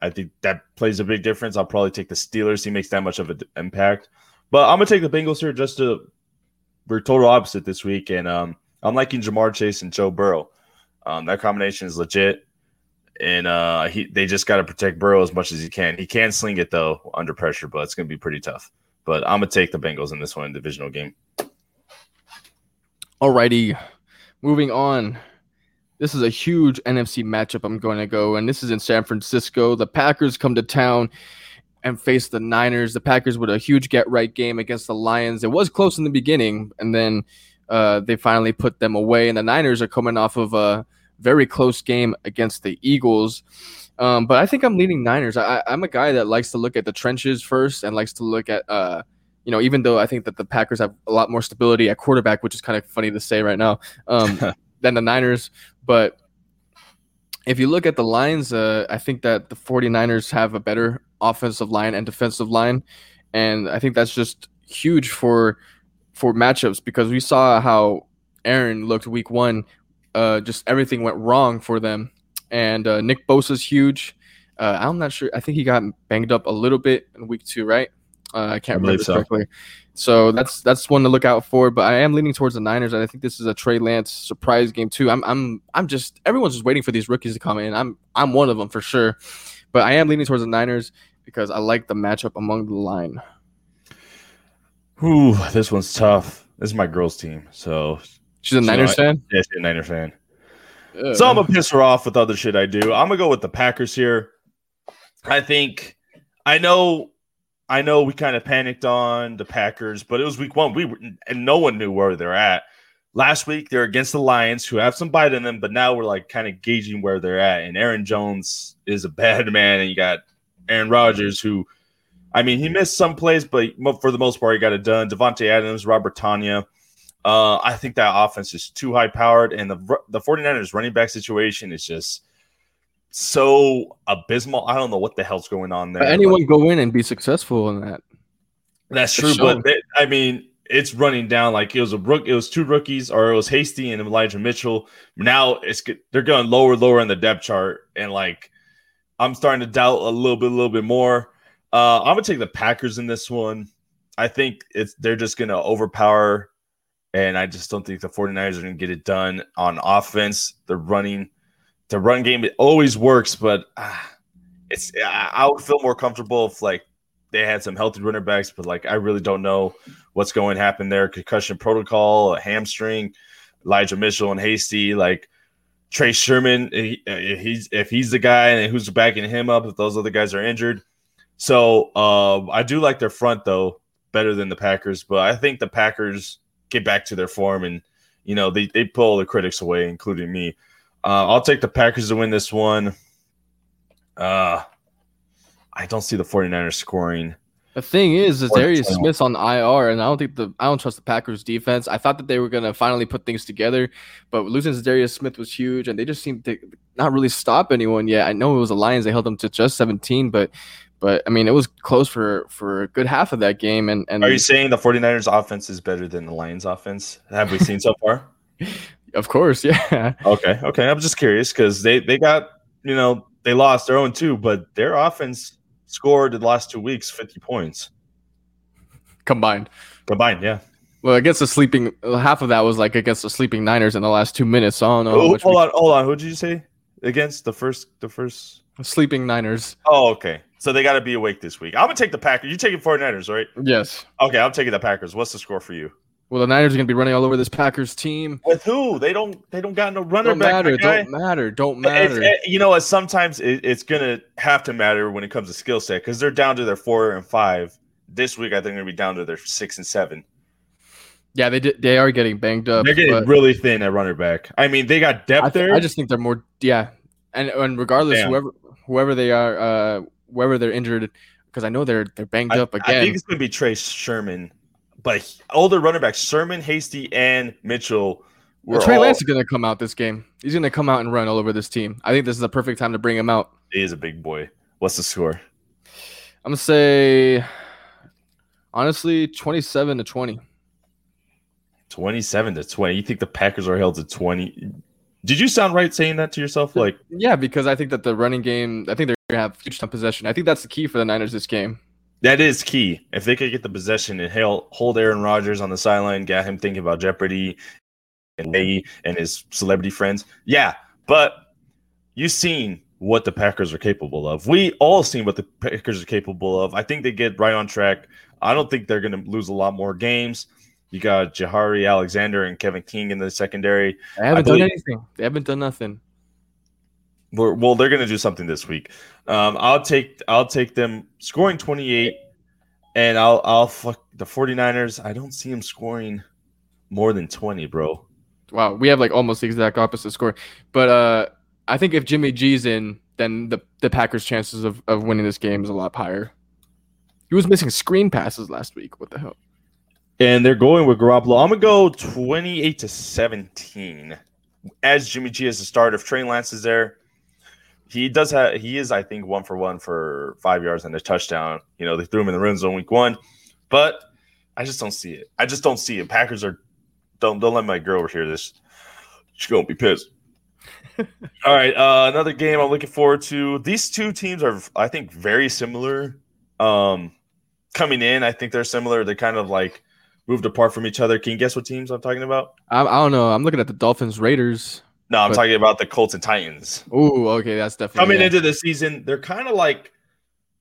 I think that plays a big difference. I'll probably take the Steelers. He makes that much of an impact. But I'm gonna take the Bengals here just to we're total opposite this week, and um, I'm liking Ja'Marr Chase and Joe Burrow. Um, that combination is legit, and uh, he they just got to protect Burrow as much as he can. He can sling it though under pressure, but it's gonna be pretty tough. But I'm gonna take the Bengals in this one divisional game. Alrighty, moving on. This is a huge NFC matchup. I'm going to go, and this is in San Francisco. The Packers come to town and face the Niners. The Packers with a huge get right game against the Lions. It was close in the beginning, and then uh, they finally put them away. And the Niners are coming off of a very close game against the Eagles. Um, but I think I'm leading Niners. I, am a guy that likes to look at the trenches first and likes to look at, uh, you know, even though I think that the Packers have a lot more stability at quarterback, which is kind of funny to say right now. Um, [laughs] than the Niners. But if you look at the lines, uh, I think that the 49ers have a better offensive line and defensive line. And I think that's just huge for for matchups because we saw how Aaron looked week one. Uh, just everything went wrong for them. And uh, Nick Bosa's huge. Uh, I'm not sure. I think he got banged up a little bit in week two, right? Uh, I can't I remember so. correctly. So that's that's one to look out for. But I am leaning towards the Niners, and I think this is a Trey Lance surprise game too. I'm I'm I'm just everyone's just waiting for these rookies to come in. I'm I'm one of them for sure. But I am leaning towards the Niners because I like the matchup among the line. Ooh, this one's tough. This is my girl's team, so she's a Niners fan. Yeah, she's a Niners fan. So I'm gonna piss her off with other shit I do. I'm gonna go with the Packers here. I think I know I know we kind of panicked on the Packers, but it was week one. We were, and no one knew where they're at. Last week they're against the Lions, who have some bite in them, but now we're like kind of gauging where they're at. And Aaron Jones is a bad [laughs] man, and you got Aaron Rodgers, who, I mean, he missed some plays, but for the most part, he got it done. Davante Adams, Robert Tonyan. Uh, I think that offense is too high powered, and the the 49ers running back situation is just so abysmal. I don't know what the hell's going on there. But anyone go in and be successful in that. That's true, but it, I mean, it's running down like it was a rook. It was two rookies, or it was Hasty and Elijah Mitchell. Now it's they're going lower, lower in the depth chart, and like I'm starting to doubt a little bit, a little bit more. Uh, I'm gonna take the Packers in this one. I think it's they're just gonna overpower, and I just don't think the 49ers are gonna get it done on offense. They're running the run game it always works, but uh, it's I would feel more comfortable if like they had some healthy running backs, but like I really don't know what's going to happen there. Concussion protocol, a hamstring, Elijah Mitchell and Hasty, like Trey Sermon. He, if he's if he's the guy and who's backing him up, if those other guys are injured. So uh, I do like their front though better than the Packers, but I think the Packers get back to their form and you know they they pull the critics away, including me. Uh, I'll take the Packers to win this one. Uh, I don't see the 49ers scoring. The thing is, is Darius Smith's on IR, and I don't think the I don't trust the Packers defense. I thought that they were gonna finally put things together, but losing Darius Smith was huge, and they just seemed to not really stop anyone yet. I know it was the Lions; they held them to just 17, but but I mean, it was close for for a good half of that game. And and are you saying the 49ers offense is better than the Lions offense? Have we seen so far? [laughs] of course, [laughs] yeah. Okay, okay. I'm just curious because they they got you know they lost their own two, but their offense scored the last two weeks 50 points combined. Combined, yeah. Well, against the sleeping, half of that was like against the sleeping Niners in the last two minutes. So I don't know. Oh, hold on, hold on. Who did you say against the first? The first sleeping Niners. Oh, okay. So they got to be awake this week. I'm gonna take the Packers. You taking 49ers, right? Yes. Okay, I'm taking the Packers. What's the score for you? Well, the Niners are gonna be running all over this Packers team. With who? They don't. They don't got no runner don't back. Matter, don't matter. Don't matter. It, you know? Sometimes it, it's gonna have to matter when it comes to skill set because they're down to their four and five this week. I think they're gonna be down to their six and seven. Yeah, they did. They are getting banged up. They're getting really thin at runner back. I mean, they got depth I th- there. I just think they're more. Yeah, and and regardless, Damn. whoever whoever they are, uh, wherever they're injured, because I know they're they're banged I, up again. I think it's gonna be Trey Sermon but older running backs, Sermon, Hasty, and Mitchell. Well, Trey all... Lance is going to come out this game. He's going to come out and run all over this team. I think this is the perfect time to bring him out. He is a big boy. What's the score? I'm going to say, honestly, 27 to 20. 27 to 20. You think the Packers are held to 20? Did you sound right saying that to yourself? Like, yeah, because I think that the running game, I think they're going to have huge time possession. I think that's the key for the Niners this game. That is key. If they could get the possession and hold Aaron Rodgers on the sideline, get him thinking about Jeopardy and May and his celebrity friends. Yeah, but you've seen what the Packers are capable of. We all seen what the Packers are capable of. I think they get right on track. I don't think they're going to lose a lot more games. You got Jaire Alexander and Kevin King in the secondary. They haven't done anything. They haven't done nothing. Well, they're going to do something this week. Um, I'll take I'll take them scoring 28 and I'll I'll fuck the 49ers. I don't see them scoring more than 20, bro. Wow, we have like almost the exact opposite score. But uh I think if Jimmy G's in, then the the Packers' chances of, of winning this game is a lot higher. He was missing screen passes last week. What the hell? And they're going with Garoppolo. I'm gonna go 28 to 17. As Jimmy G is the start, if Trey Lance is there, he does have he is I think one for one for five yards and a touchdown. You know they threw him in the red zone week one, but I just don't see it. I just don't see it. Packers are don't don't let my girl hear this. She's gonna be pissed. [laughs] All right, uh, another game I'm looking forward to. These two teams are I think very similar. Um, coming in, I think they're similar. They're kind of like moved apart from each other. Can you guess what teams I'm talking about? I, I don't know. I'm looking at the Dolphins Raiders. No, I'm but, talking about the Colts and Titans. Oh, okay, that's definitely coming yeah. into the season. They're kind of like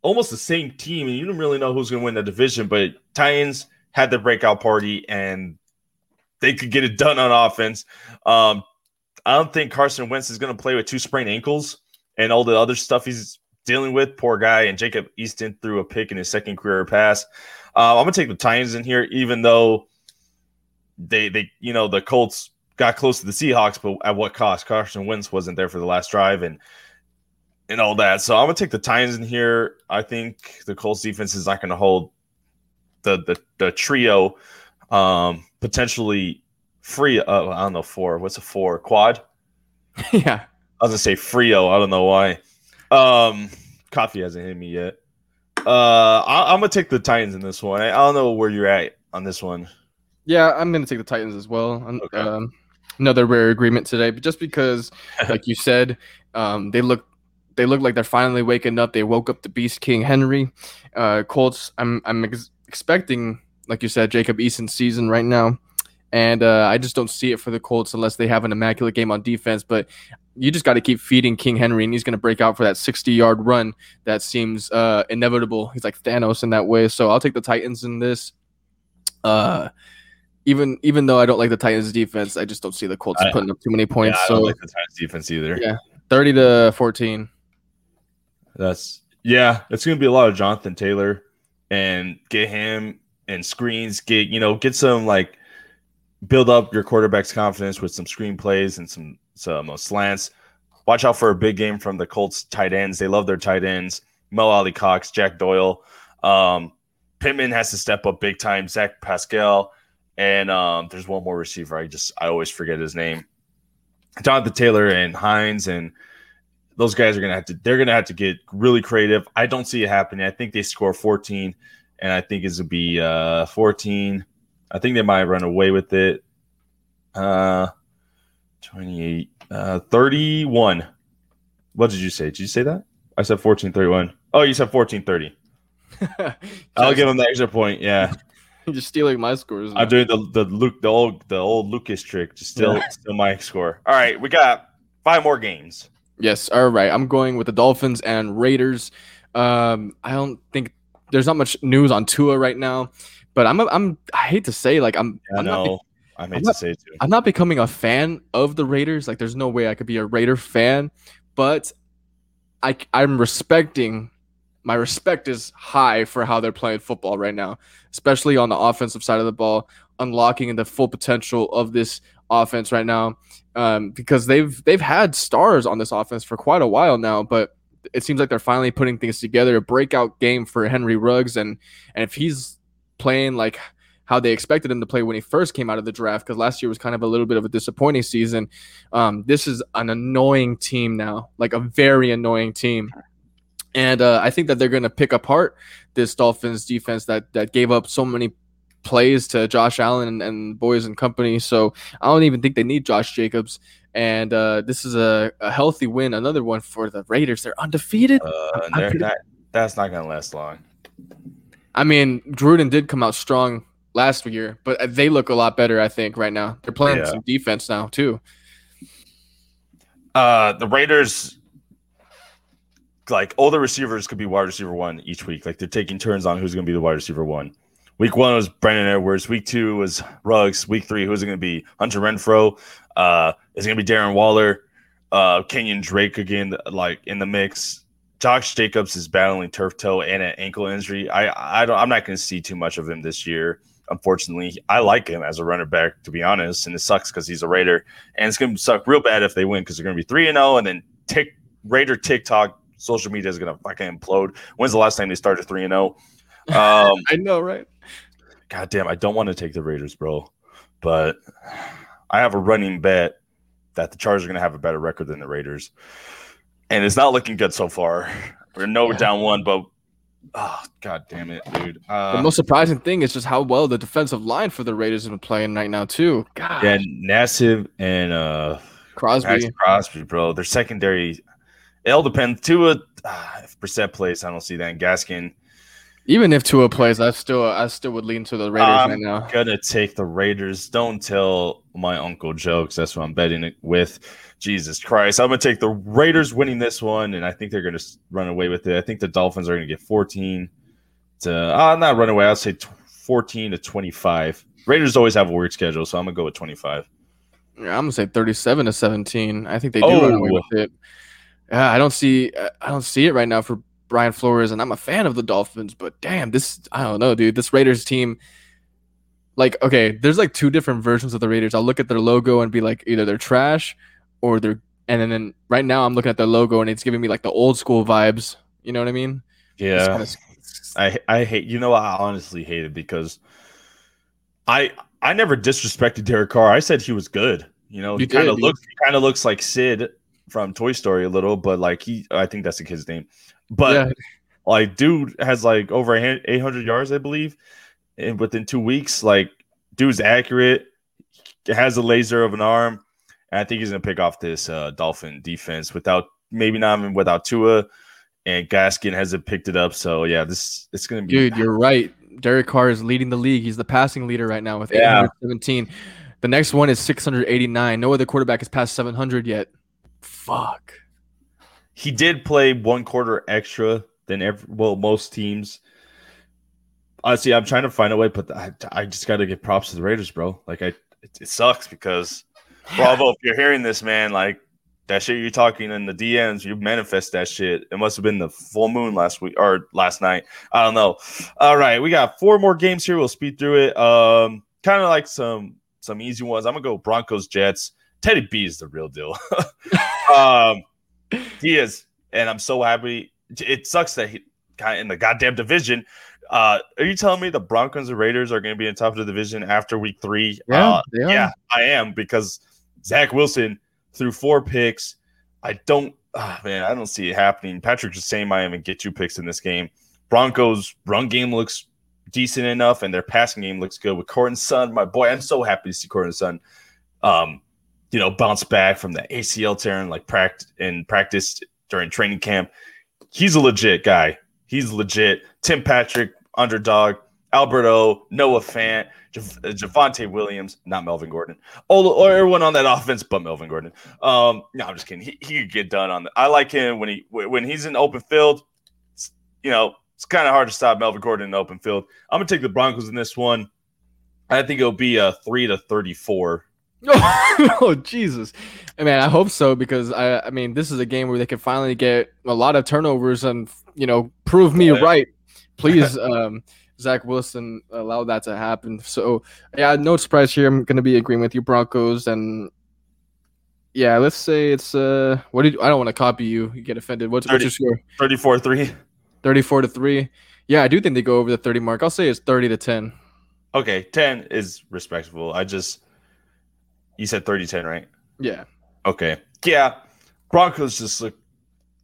almost the same team, and you don't really know who's going to win the division. But Titans had their breakout party, and they could get it done on offense. Um, I don't think Carson Wentz is going to play with two sprained ankles and all the other stuff he's dealing with. Poor guy. And Jacob Eason threw a pick in his second career pass. Uh, I'm going to take the Titans in here, even though they they you know the Colts got close to the Seahawks, but at what cost? Carson Wentz wasn't there for the last drive and and all that. So I'm gonna take the Titans in here. I think the Colts defense is not gonna hold the the, the trio um potentially free uh, I don't know four. What's a four? Quad? [laughs] yeah. I was gonna say Frio. I don't know why. Um coffee hasn't hit me yet. Uh I, am gonna take the Titans in this one. I, I, don't know where you're at on this one. Yeah, I'm gonna take the Titans as well. Okay. Um, another rare agreement today, but just because, [laughs] like you said, um, they look they look like they're finally waking up. They woke up the beast King Henry. Uh, Colts. I'm I'm ex- expecting, like you said, Jacob Eason's season right now, and uh, I just don't see it for the Colts unless they have an immaculate game on defense. But you just got to keep feeding King Henry, and he's going to break out for that 60 yard run that seems uh, inevitable. He's like Thanos in that way. So I'll take the Titans in this. Uh, even even though I don't like the Titans defense, I just don't see the Colts I, putting up too many points. Yeah, I so, don't like the Titans defense either. Yeah, thirty to fourteen. That's Yeah, it's going to be a lot of Jonathan Taylor and get him and screens. Get you know get some like build up your quarterback's confidence with some screen plays and some some uh, slants. Watch out for a big game from the Colts tight ends. They love their tight ends. Mo Alie-Cox, Jack Doyle. Um, Pittman has to step up big time. Zach Pascal, and um, there's one more receiver. I just I always forget his name. Jonathan Taylor and Hines and those guys are gonna have to they're gonna have to get really creative. I don't see it happening. I think they score 14, and I think it's gonna be uh 14. I think they might run away with it. Uh 28, uh 31. What did you say? Did you say that? I said 14 31. Oh, you said 14 30. [laughs] I'll give him the extra point. Yeah. You're [laughs] just stealing my scores. I'm doing the the Luke the old the old Lucas trick. Just still yeah. still my score. All right, we got five more games. Yes. All right. I'm going with the Dolphins and Raiders. Um, I don't think there's not much news on Tua right now, but I'm I'm I hate to say like I'm. I I'm know. Not, I hate I'm to not, say too. I'm not becoming a fan of the Raiders. Like, there's no way I could be a Raider fan, but I I'm respecting my respect is high for how they're playing football right now, especially on the offensive side of the ball, unlocking the full potential of this offense right now. Um, because they've they've had stars on this offense for quite a while now, but it seems like they're finally putting things together. A breakout game for Henry Ruggs, and and if he's playing like how they expected him to play when he first came out of the draft, because last year was kind of a little bit of a disappointing season. Um, this is an annoying team now, like a very annoying team. And uh, I think that they're going to pick apart this Dolphins defense that that gave up so many plays to Josh Allen and, and boys and company. So I don't even think they need Josh Jacobs. And uh, this is a, a, healthy win, another one for the Raiders. They're undefeated. Uh, they're not, that's not going to last long. I mean, Gruden did come out strong last year, but they look a lot better, I think, right now. They're playing yeah. some defense now, too. Uh, the Raiders like all the receivers could be wide receiver one each week. Like they're taking turns on who's going to be the wide receiver one. Week one was Brandon Edwards. Week two was Ruggs. Week three, who's it going to be? Hunter Renfrow. Uh, is going to be Darren Waller. Uh, Kenyan Drake again, like in the mix. Josh Jacobs is battling turf toe and an ankle injury. I, I don't, I'm not going to see too much of him this year. Unfortunately, I like him as a runner back, to be honest, and it sucks because he's a Raider, and it's going to suck real bad if they win because they're going to be three and zero, and then tick Raider TikTok social media is gonna fucking implode. When's the last time they started three and zero? Um, [laughs] I know, right? God damn, I don't want to take the Raiders, bro, but I have a running bet that the Chargers are gonna have a better record than the Raiders, and it's not looking good so far. We're no yeah. down one, but oh god damn it, dude. Uh, the most surprising thing is just how well the defensive line for the Raiders has been playing right now too. God, yeah, Nassib and uh Crosby, Maxx Crosby, bro. Their secondary it all depends. Tua, uh, if Brissett plays, I don't see that. And Gaskin, even if Tua plays, I still I still would lean to the Raiders I'm right now. Gonna take the Raiders. Don't tell my uncle jokes. That's what I'm betting it with. Jesus Christ, I'm gonna take the Raiders winning this one, and I think they're gonna run away with it. I think the Dolphins are gonna get 14 to uh, not run away. I'll say 14 to 25. Raiders always have a weird schedule, so I'm gonna go with 25. Yeah, I'm gonna say 37 to 17. I think they do oh. run away oh. with it. Yeah, I don't see uh, I don't see it right now for Brian Flores, and I'm a fan of the Dolphins, but damn, this I don't know, dude. This Raiders team, like, okay, there's like two different versions of the Raiders. I'll look at their logo and be like, either they're trash or they're, and then, then right now I'm looking at their logo and it's giving me like the old school vibes. You know what I mean? Yeah. I I hate. You know, I honestly hate it because I I never disrespected Derek Carr. I said he was good. You know, you he kind of looks he kind of looks like Sid from Toy Story a little, but like he, I think that's the kid's name. But yeah. like, dude has like over 800 yards, I believe, and within two weeks, like, dude's accurate, has a laser of an arm, and I think he's gonna pick off this uh, Dolphin defense without maybe not even without Tua, and Gaskin hasn't picked it up. So yeah, this it's gonna be. Dude, you're right. Derek Carr is leading the league. He's the passing leader right now with 817. Yeah. The next one is 689. No other quarterback has passed 700 yet. Fuck. He did play one quarter extra than every well most teams. Honestly, I'm trying to find a way, but I, I just got to give props to the Raiders, bro. Like I, it, it sucks because Bravo, if you're hearing this, man, like that shit you're talking in the DMs, you manifest that shit. It must have been the full moon last week or last night. I don't know. All right, we got four more games here. We'll speed through it. Um, kind of like some some easy ones. I'm gonna go Broncos Jets. Teddy B is the real deal. [laughs] um, he is, and I'm so happy. It sucks that he kind of in the goddamn division. Uh, are you telling me the Broncos and Raiders are going to be in top of the division after week three? Yeah, uh, yeah, I am because Zach Wilson threw four picks. I don't, oh man, I don't see it happening. Patrick just saying Miami get two picks in this game. Broncos run game looks decent enough, and their passing game looks good with Courtland Sutton. My boy, I'm so happy to see Courtland Sutton. Um, you know, bounce back from the ACL tear and like practice and practice during training camp. He's a legit guy. He's legit. Tim Patrick, underdog. Alberto, Noah Fant, Javonte Williams, not Melvin Gordon. All or everyone on that [laughs] offense, but Melvin Gordon. Um, no, I'm just kidding. He, he could get done on. The, I like him when he when he's in open field. You know, it's kind of hard to stop Melvin Gordon in open field. I'm gonna take the Broncos in this one. I think it'll be a three to thirty-four. [laughs] oh Jesus! I mean, I hope so because I, I mean, this is a game where they can finally get a lot of turnovers and you know prove me yeah. right. Please, [laughs] um, Zach Wilson allow that to happen. So yeah, no surprise here. I'm gonna be agreeing with you, Broncos, and yeah, let's say it's uh, what did I don't want to copy you. You get offended. What's, 30, what's your score? 34 3. 34 to 3. Yeah, I do think they go over the 30 mark. I'll say it's 30 to 10. Okay, 10 is respectable. I just you said 30 10, right? Yeah. Okay. Yeah. Broncos just look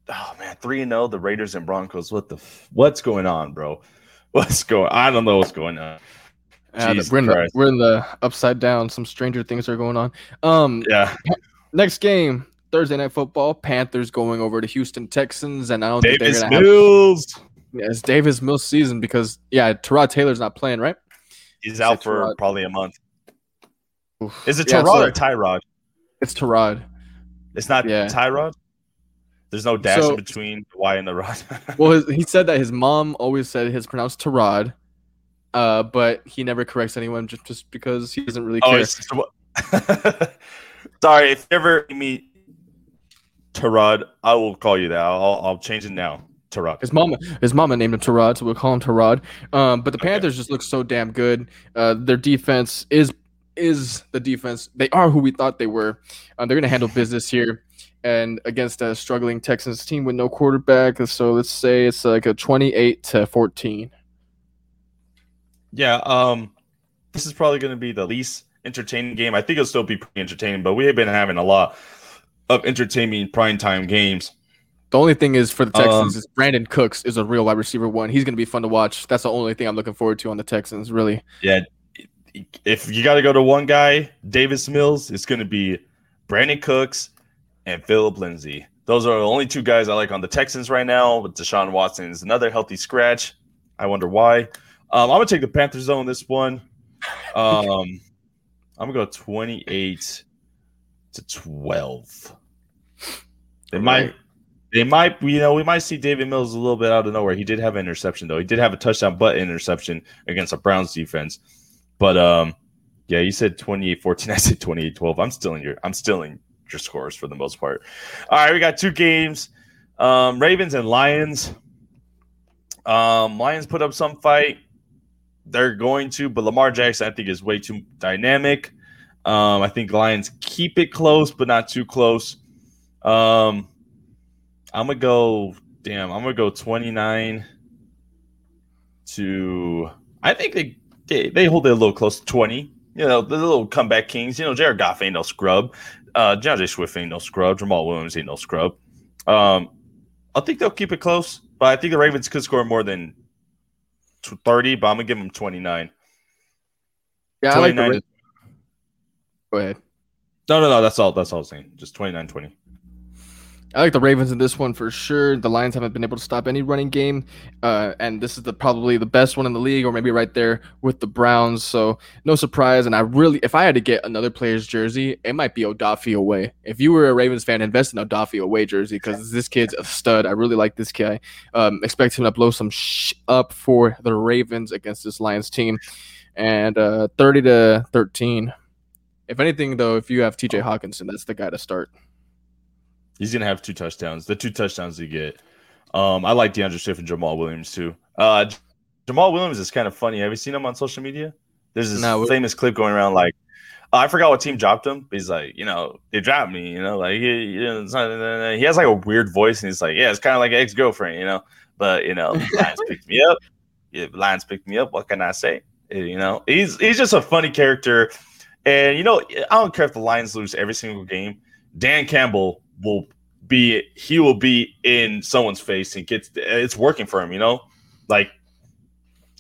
oh man, 3 and 0 the Raiders and Broncos. What the what's going on, bro? [laughs] What's going I don't know what's going on. Uh, we're, in the, we're in the upside down. Some stranger things are going on. Um yeah. [laughs] Next game, Thursday night football. Panthers going over to Houston Texans, and I don't Davis think they're gonna Mills. have. Yeah, it's Davis Mills season because yeah, Tyrod Taylor's not playing, right? He's out for probably a month. Oof. Is it Tyrod yeah, so, or Tyrod? It's Tyrod. It's not yeah. Tyrod. There's no dash so, in between the Y and the rod. [laughs] well, his, he said that his mom always said his pronounced Tyrod, uh, but he never corrects anyone just, just because he doesn't really oh, care. [laughs] Sorry, if you ever meet Tyrod, I will call you that. I'll, I'll change it now. Tyrod. His mama, his mama named him Tyrod, so we'll call him Tyrod. Um, but the Panthers okay. just look so damn good. Uh, their defense is is the defense. They are who we thought they were. Um, they're going to handle business here, and against a struggling Texans team with no quarterback. So let's say it's like a twenty-eight to fourteen. Yeah. Um, this is probably going to be the least entertaining game. I think it'll still be pretty entertaining, but we have been having a lot of entertaining primetime games. The only thing is for the Texans um, is Brandin Cooks is a real wide receiver one. He's going to be fun to watch. That's the only thing I'm looking forward to on the Texans, really. Yeah. If you got to go to one guy, Davis Mills, it's going to be Brandin Cooks and Phillip Lindsay. Those are the only two guys I like on the Texans right now. But Deshaun Watson is another healthy scratch. I wonder why. Um, I'm gonna take the Panthers on this one. Um, [laughs] I'm gonna go 28 to 12. They might they might you know we might see Davis Mills a little bit out of nowhere. He did have an interception though. He did have a touchdown but interception against the Browns defense. But um yeah, you said 28-14. [laughs] I said 28-12. I'm still in your I'm still in your scores for the most part. All right, we got two games. Um Ravens and Lions. Um Lions put up some fight. They're going to, but Lamar Jackson I think is way too dynamic. Um, I think Lions keep it close, but not too close. Um, I'm gonna go. Damn, I'm gonna go 29 to. I think they they, they hold it a little close to 20. You know, the little comeback kings. You know, Jared Goff ain't no scrub. Uh, D'Andre Swift ain't no scrub. Jamaal Williams ain't no scrub. Um, I think they'll keep it close, but I think the Ravens could score more than 30. But I'm gonna give them 29. Yeah, 29 I like the, Go ahead. No, no, no. That's all. That's all I'm saying. Just 29 20. I like the Ravens in this one for sure. The Lions haven't been able to stop any running game, uh, and this is the probably the best one in the league, or maybe right there with the Browns. So no surprise. And I really, if I had to get another player's jersey, it might be Odafe Oweh. If you were a Ravens fan, invest in Odafe Oweh jersey because this kid's a stud. I really like this guy. Um, expect him to blow some sh- up for the Ravens against this Lions team, and uh, thirty to thirteen. If anything, though, if you have T.J. Hockenson, that's the guy to start. He's gonna have two touchdowns. The two touchdowns he get. Um, I like D'Andre Swift and Jamaal Williams too. Uh, Jamaal Williams is kind of funny. Have you seen him on social media? There's this no, famous clip going around like I forgot what team dropped him, but he's like, you know, they dropped me, you know, like he, you know, he has like a weird voice, and he's like, yeah, it's kind of like ex girlfriend, you know, but you know, [laughs] Lions picked me up. Yeah, Lions picked me up. What can I say? Eh, you know, he's he's just a funny character, and you know, I don't care if the Lions lose every single game. Dan Campbell will be he will be in someone's face and gets it's working for him. You know, like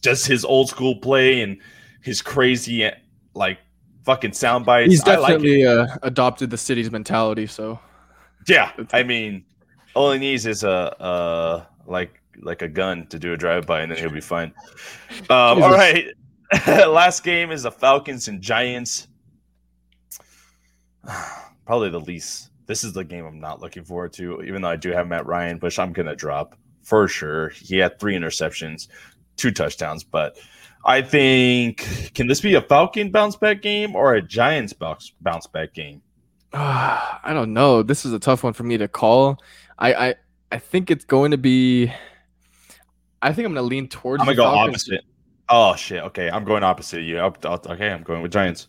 just his old school play and his crazy like fucking sound bites. He's definitely like uh, adopted the city's mentality. So yeah, I mean, all he needs is a uh like like a gun to do a drive by, and then he'll be fine. Um, all right, [laughs] last game is the Falcons and Giants. [sighs] Probably the least. This is the game I'm not looking forward to, even though I do have Matt Ryan, which I'm gonna drop for sure. He had three interceptions, two touchdowns, but I think can this be a Falcon bounce back game or a Giants bounce bounce back game? Uh, [sighs] I don't know. This is a tough one for me to call. I I, I think it's going to be. I think I'm going to lean towards. I'm gonna go Falcons. opposite. Oh shit! Okay, I'm going opposite you. Okay, I'm going with Giants.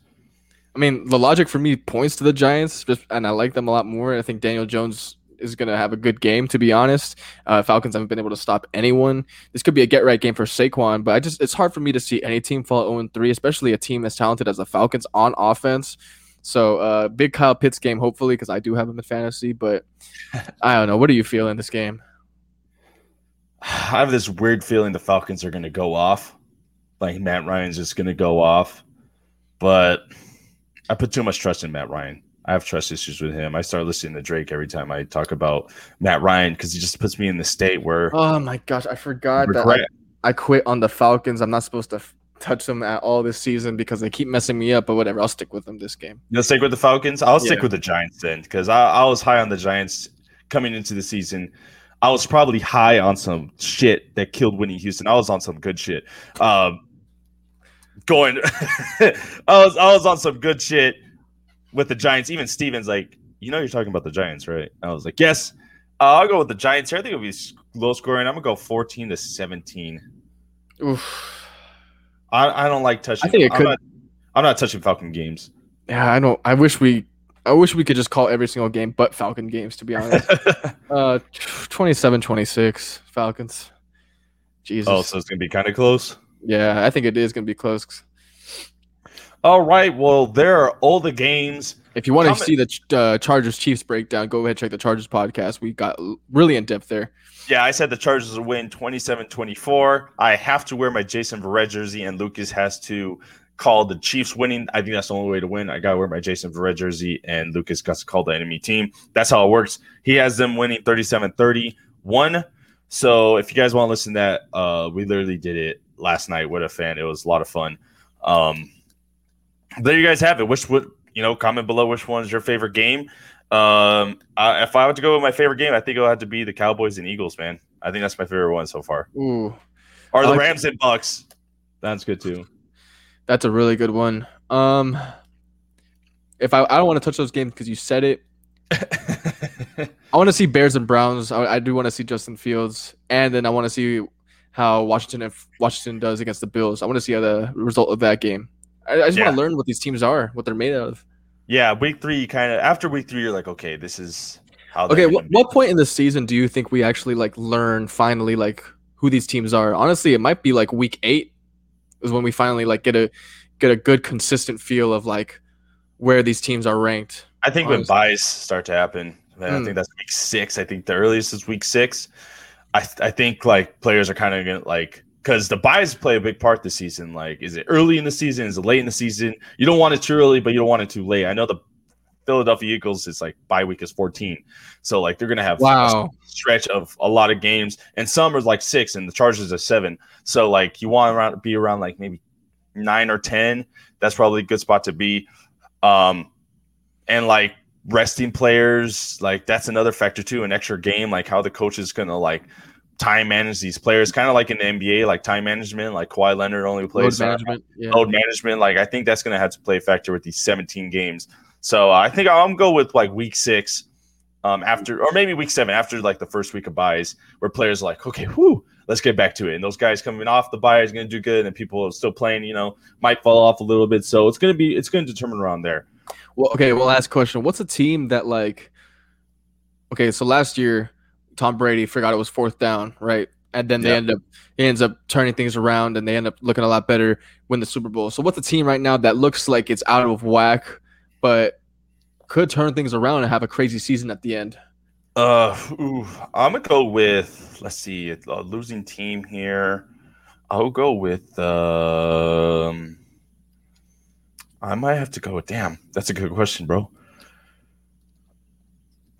I mean, the logic for me points to the Giants, just, and I like them a lot more. I think Daniel Jones is going to have a good game. To be honest, uh, Falcons haven't been able to stop anyone. This could be a get right game for Saquon, but I just it's hard for me to see any team fall 0 3, especially a team as talented as the Falcons on offense. So uh, big Kyle Pitts game, hopefully, because I do have him in fantasy. But [laughs] I don't know. What do you feel in this game? [sighs] I have this weird feeling the Falcons are going to go off. Like Matt Ryan's just going to go off, but I put too much trust in Matt Ryan. I have trust issues with him. I start listening to Drake every time I talk about Matt Ryan because he just puts me in the state where. Oh my gosh, I forgot regret. that I, I, quit on the Falcons. I'm not supposed to f- touch them at all this season because they keep messing me up. But whatever, I'll stick with them this game. You'll stick with the Falcons. I'll yeah. stick with the Giants then because I, I was high on the Giants coming into the season. I was probably high on some shit that killed Whitney Houston. I was on some good shit. Um, going, [laughs] I was I was on some good shit with the Giants. Even Stevens, like, you know, you're talking about the Giants, right? I was like, yes. Uh, I'll go with the Giants here. I think it'll be low scoring. I'm gonna go 14 to 17. Oof. I, I don't like touching. I think it I'm could. Not, I'm not touching Falcon games. Yeah, I don't. I wish we. I wish we could just call every single game but Falcon games. To be honest, [laughs] uh, 27-26 Falcons. Jesus. Oh, so it's gonna be kind of close. Yeah, I think it is gonna be close. All right. Well, there are all the games. If you want to see the uh, Chargers Chiefs breakdown, go ahead check the Chargers podcast. We got really in depth there. Yeah, I said the Chargers will win 27-24. I have to wear my Jason Verrett jersey, and Lucas has to call the Chiefs winning. I think that's the only way to win. I got to wear my Jason Verrett jersey, and Lucas got to call the enemy team. That's how it works. He has them winning 37-31. So if you guys want to listen to that, uh, we literally did it last night with a fan. It was a lot of fun. Um, there you guys have it. Which would you know? Comment below which one's your favorite game. Um, uh, if I were to go with my favorite game, I think it'll have to be the Cowboys and Eagles. Man, I think that's my favorite one so far. Ooh, or the like Rams and Bucks. That's good too. That's a really good one. Um, if I I don't want to touch those games because you said it. [laughs] I want to see Bears and Browns. I, I do want to see Justin Fields, and then I want to see how Washington if Washington does against the Bills. I want to see how the result of that game. I, I just yeah. want to learn what these teams are, what they're made of. Yeah, week three, kind of after week three, you're like, okay, this is how. Okay, what, what point in the season do you think we actually like learn finally like who these teams are? Honestly, it might be like week eight is when we finally like get a get a good consistent feel of like where these teams are ranked. I think honestly. when byes start to happen, man, mm. I hmm. think that's week six. I think the earliest is week six. I I think like players are kind of gonna like because the byes play a big part this season. Like, is it early in the season? Is it late in the season? You don't want it too early, but you don't want it too late. I know the Philadelphia Eagles is like bye week is 14. So like they're gonna have wow. a stretch of a lot of games, and some are like six, and the Chargers are seven. So like you want to be around like maybe nine or ten. That's probably a good spot to be. Um, and like resting players, like that's another factor too. An extra game, like how the coach is gonna like time manage these players, kind of like in the NBA, like time management, like Kawhi Leonard only plays load management. Yeah. Load management. Like I think that's going to have to play a factor with these 17 games. So uh, I think I'm going go with like week six, um, after, or maybe week seven, after like the first week of byes, where players are like, okay, whoo, let's get back to it. And those guys coming off the bye is going to do good, and people are still playing, you know, might fall off a little bit. So it's going to be, it's going to determine around there. Well, okay. Well, last question. What's a team that like? Okay, so last year, Tom Brady forgot it was fourth down, right? And then they end up he ends up turning things around, and they end up looking a lot better, win the Super Bowl. So what's a team right now that looks like it's out of whack, but could turn things around and have a crazy season at the end? Uh, ooh, I'm gonna go with let's see, a losing team here. I'll go with um. I might have to go with. Damn, that's a good question, bro.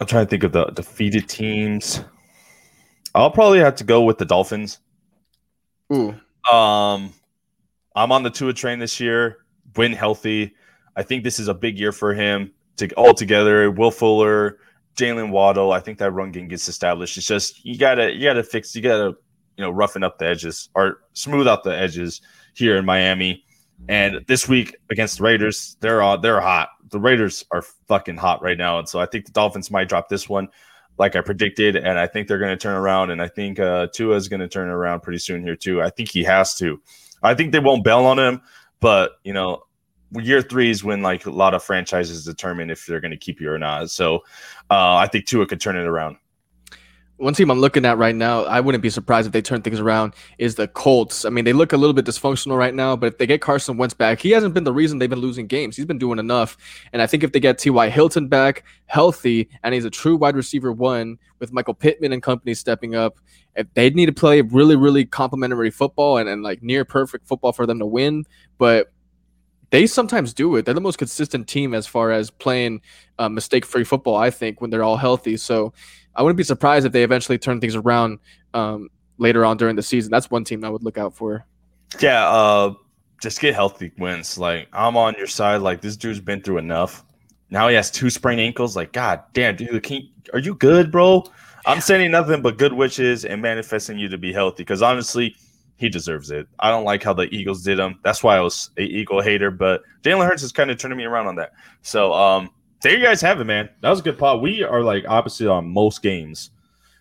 I'm trying to think of the defeated teams. I'll probably have to go with the Dolphins. Ooh. Um, I'm on the Tua train this year. Win healthy. I think this is a big year for him to all together. Will Fuller, Jaylen Waddle. I think that run game gets established. It's just you gotta you gotta fix you gotta you know roughen up the edges or smooth out the edges here in Miami. And this week against the Raiders, they're uh, they're hot. The Raiders are fucking hot right now, and so I think the Dolphins might drop this one, like I predicted, and I think they're going to turn around. And I think uh, Tua is going to turn around pretty soon here too. I think he has to. I think they won't bail on him, but you know, year three is when like a lot of franchises determine if they're going to keep you or not. So uh, I think Tua could turn it around one team I'm looking at right now, I wouldn't be surprised if they turn things around, is the Colts. I mean, they look a little bit dysfunctional right now, but if they get Carson Wentz back, he hasn't been the reason they've been losing games. He's been doing enough. And I think if they get T.Y. Hilton back healthy and he's a true wide receiver one with Michael Pittman and company stepping up, if they need to play really, really complimentary football and, and like near perfect football for them to win, but they sometimes do it. They're the most consistent team as far as playing uh, mistake free football, I think, when they're all healthy. So I wouldn't be surprised if they eventually turn things around um, later on during the season. That's one team I would look out for. Yeah, uh, just get healthy wins. Like I'm on your side. Like this dude's been through enough. Now he has two sprained ankles. Like God damn, dude, can you, are you good, bro? I'm sending nothing but good wishes and manifesting you to be healthy. Because honestly, he deserves it. I don't like how the Eagles did him. That's why I was a Eagle hater. But Jalen Hurts is kind of turning me around on that. So um, there you guys have it, man. That was a good pod. We are like opposite on most games.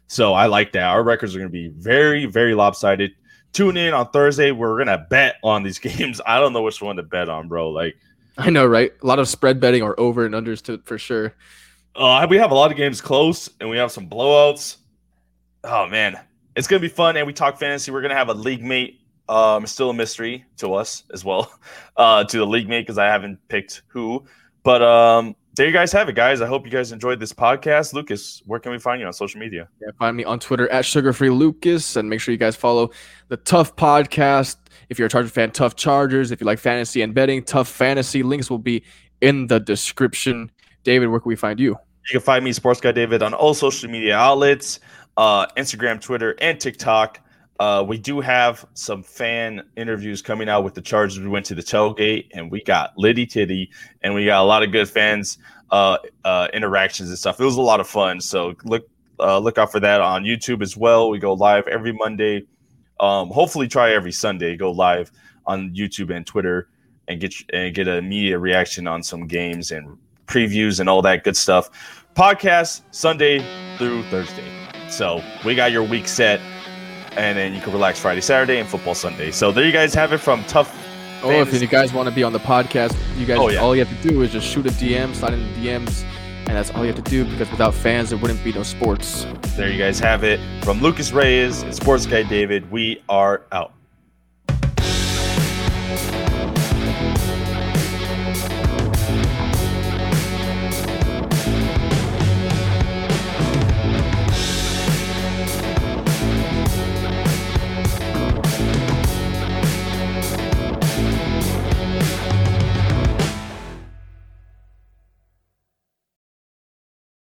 So I like that. Our records are going to be very, very lopsided. Tune in on Thursday. We're going to bet on these [laughs] games. I don't know which one to bet on, bro. Like, I know, right? A lot of spread betting or over and unders to for sure. Uh, we have a lot of games close and we have some blowouts. Oh, man. It's going to be fun. And we talk fantasy. We're going to have a league mate. Um, still a mystery to us as well, [laughs] uh, to the league mate because I haven't picked who. But um, there you guys have it, guys. I hope you guys enjoyed this podcast. Lucas, where can we find you on social media? Yeah, find me on Twitter at Sugarfree Lucas, and make sure you guys follow the TUFF Podcast. If you're a Charger fan, TUFF Chargers. If you like fantasy and betting, TUFF Fantasy. Links will be in the description. David, where can we find you? You can find me, Sports Guy David, on all social media outlets, uh, Instagram, Twitter, and TikTok. Uh, we do have some fan interviews coming out with the Chargers. We went to the tailgate and we got Liddy Titty, and we got a lot of good fans uh, uh, interactions and stuff. It was a lot of fun. So look uh, look out for that on YouTube as well. We go live every Monday. Um, hopefully, try every Sunday. Go live on YouTube and Twitter and get and get a media reaction on some games and previews and all that good stuff. Podcast Sunday through Thursday. So we got your week set and then you can relax Friday, Saturday, and football Sunday. So there you guys have it from TUFF. Oh, if you guys want to be on the podcast, you guys, oh, yeah. all you have to do is just shoot a DM, sign in the DMs, and that's all you have to do because without fans, there wouldn't be no sports. There you guys have it from Lucas Reyes and Sports Guy David. We are out.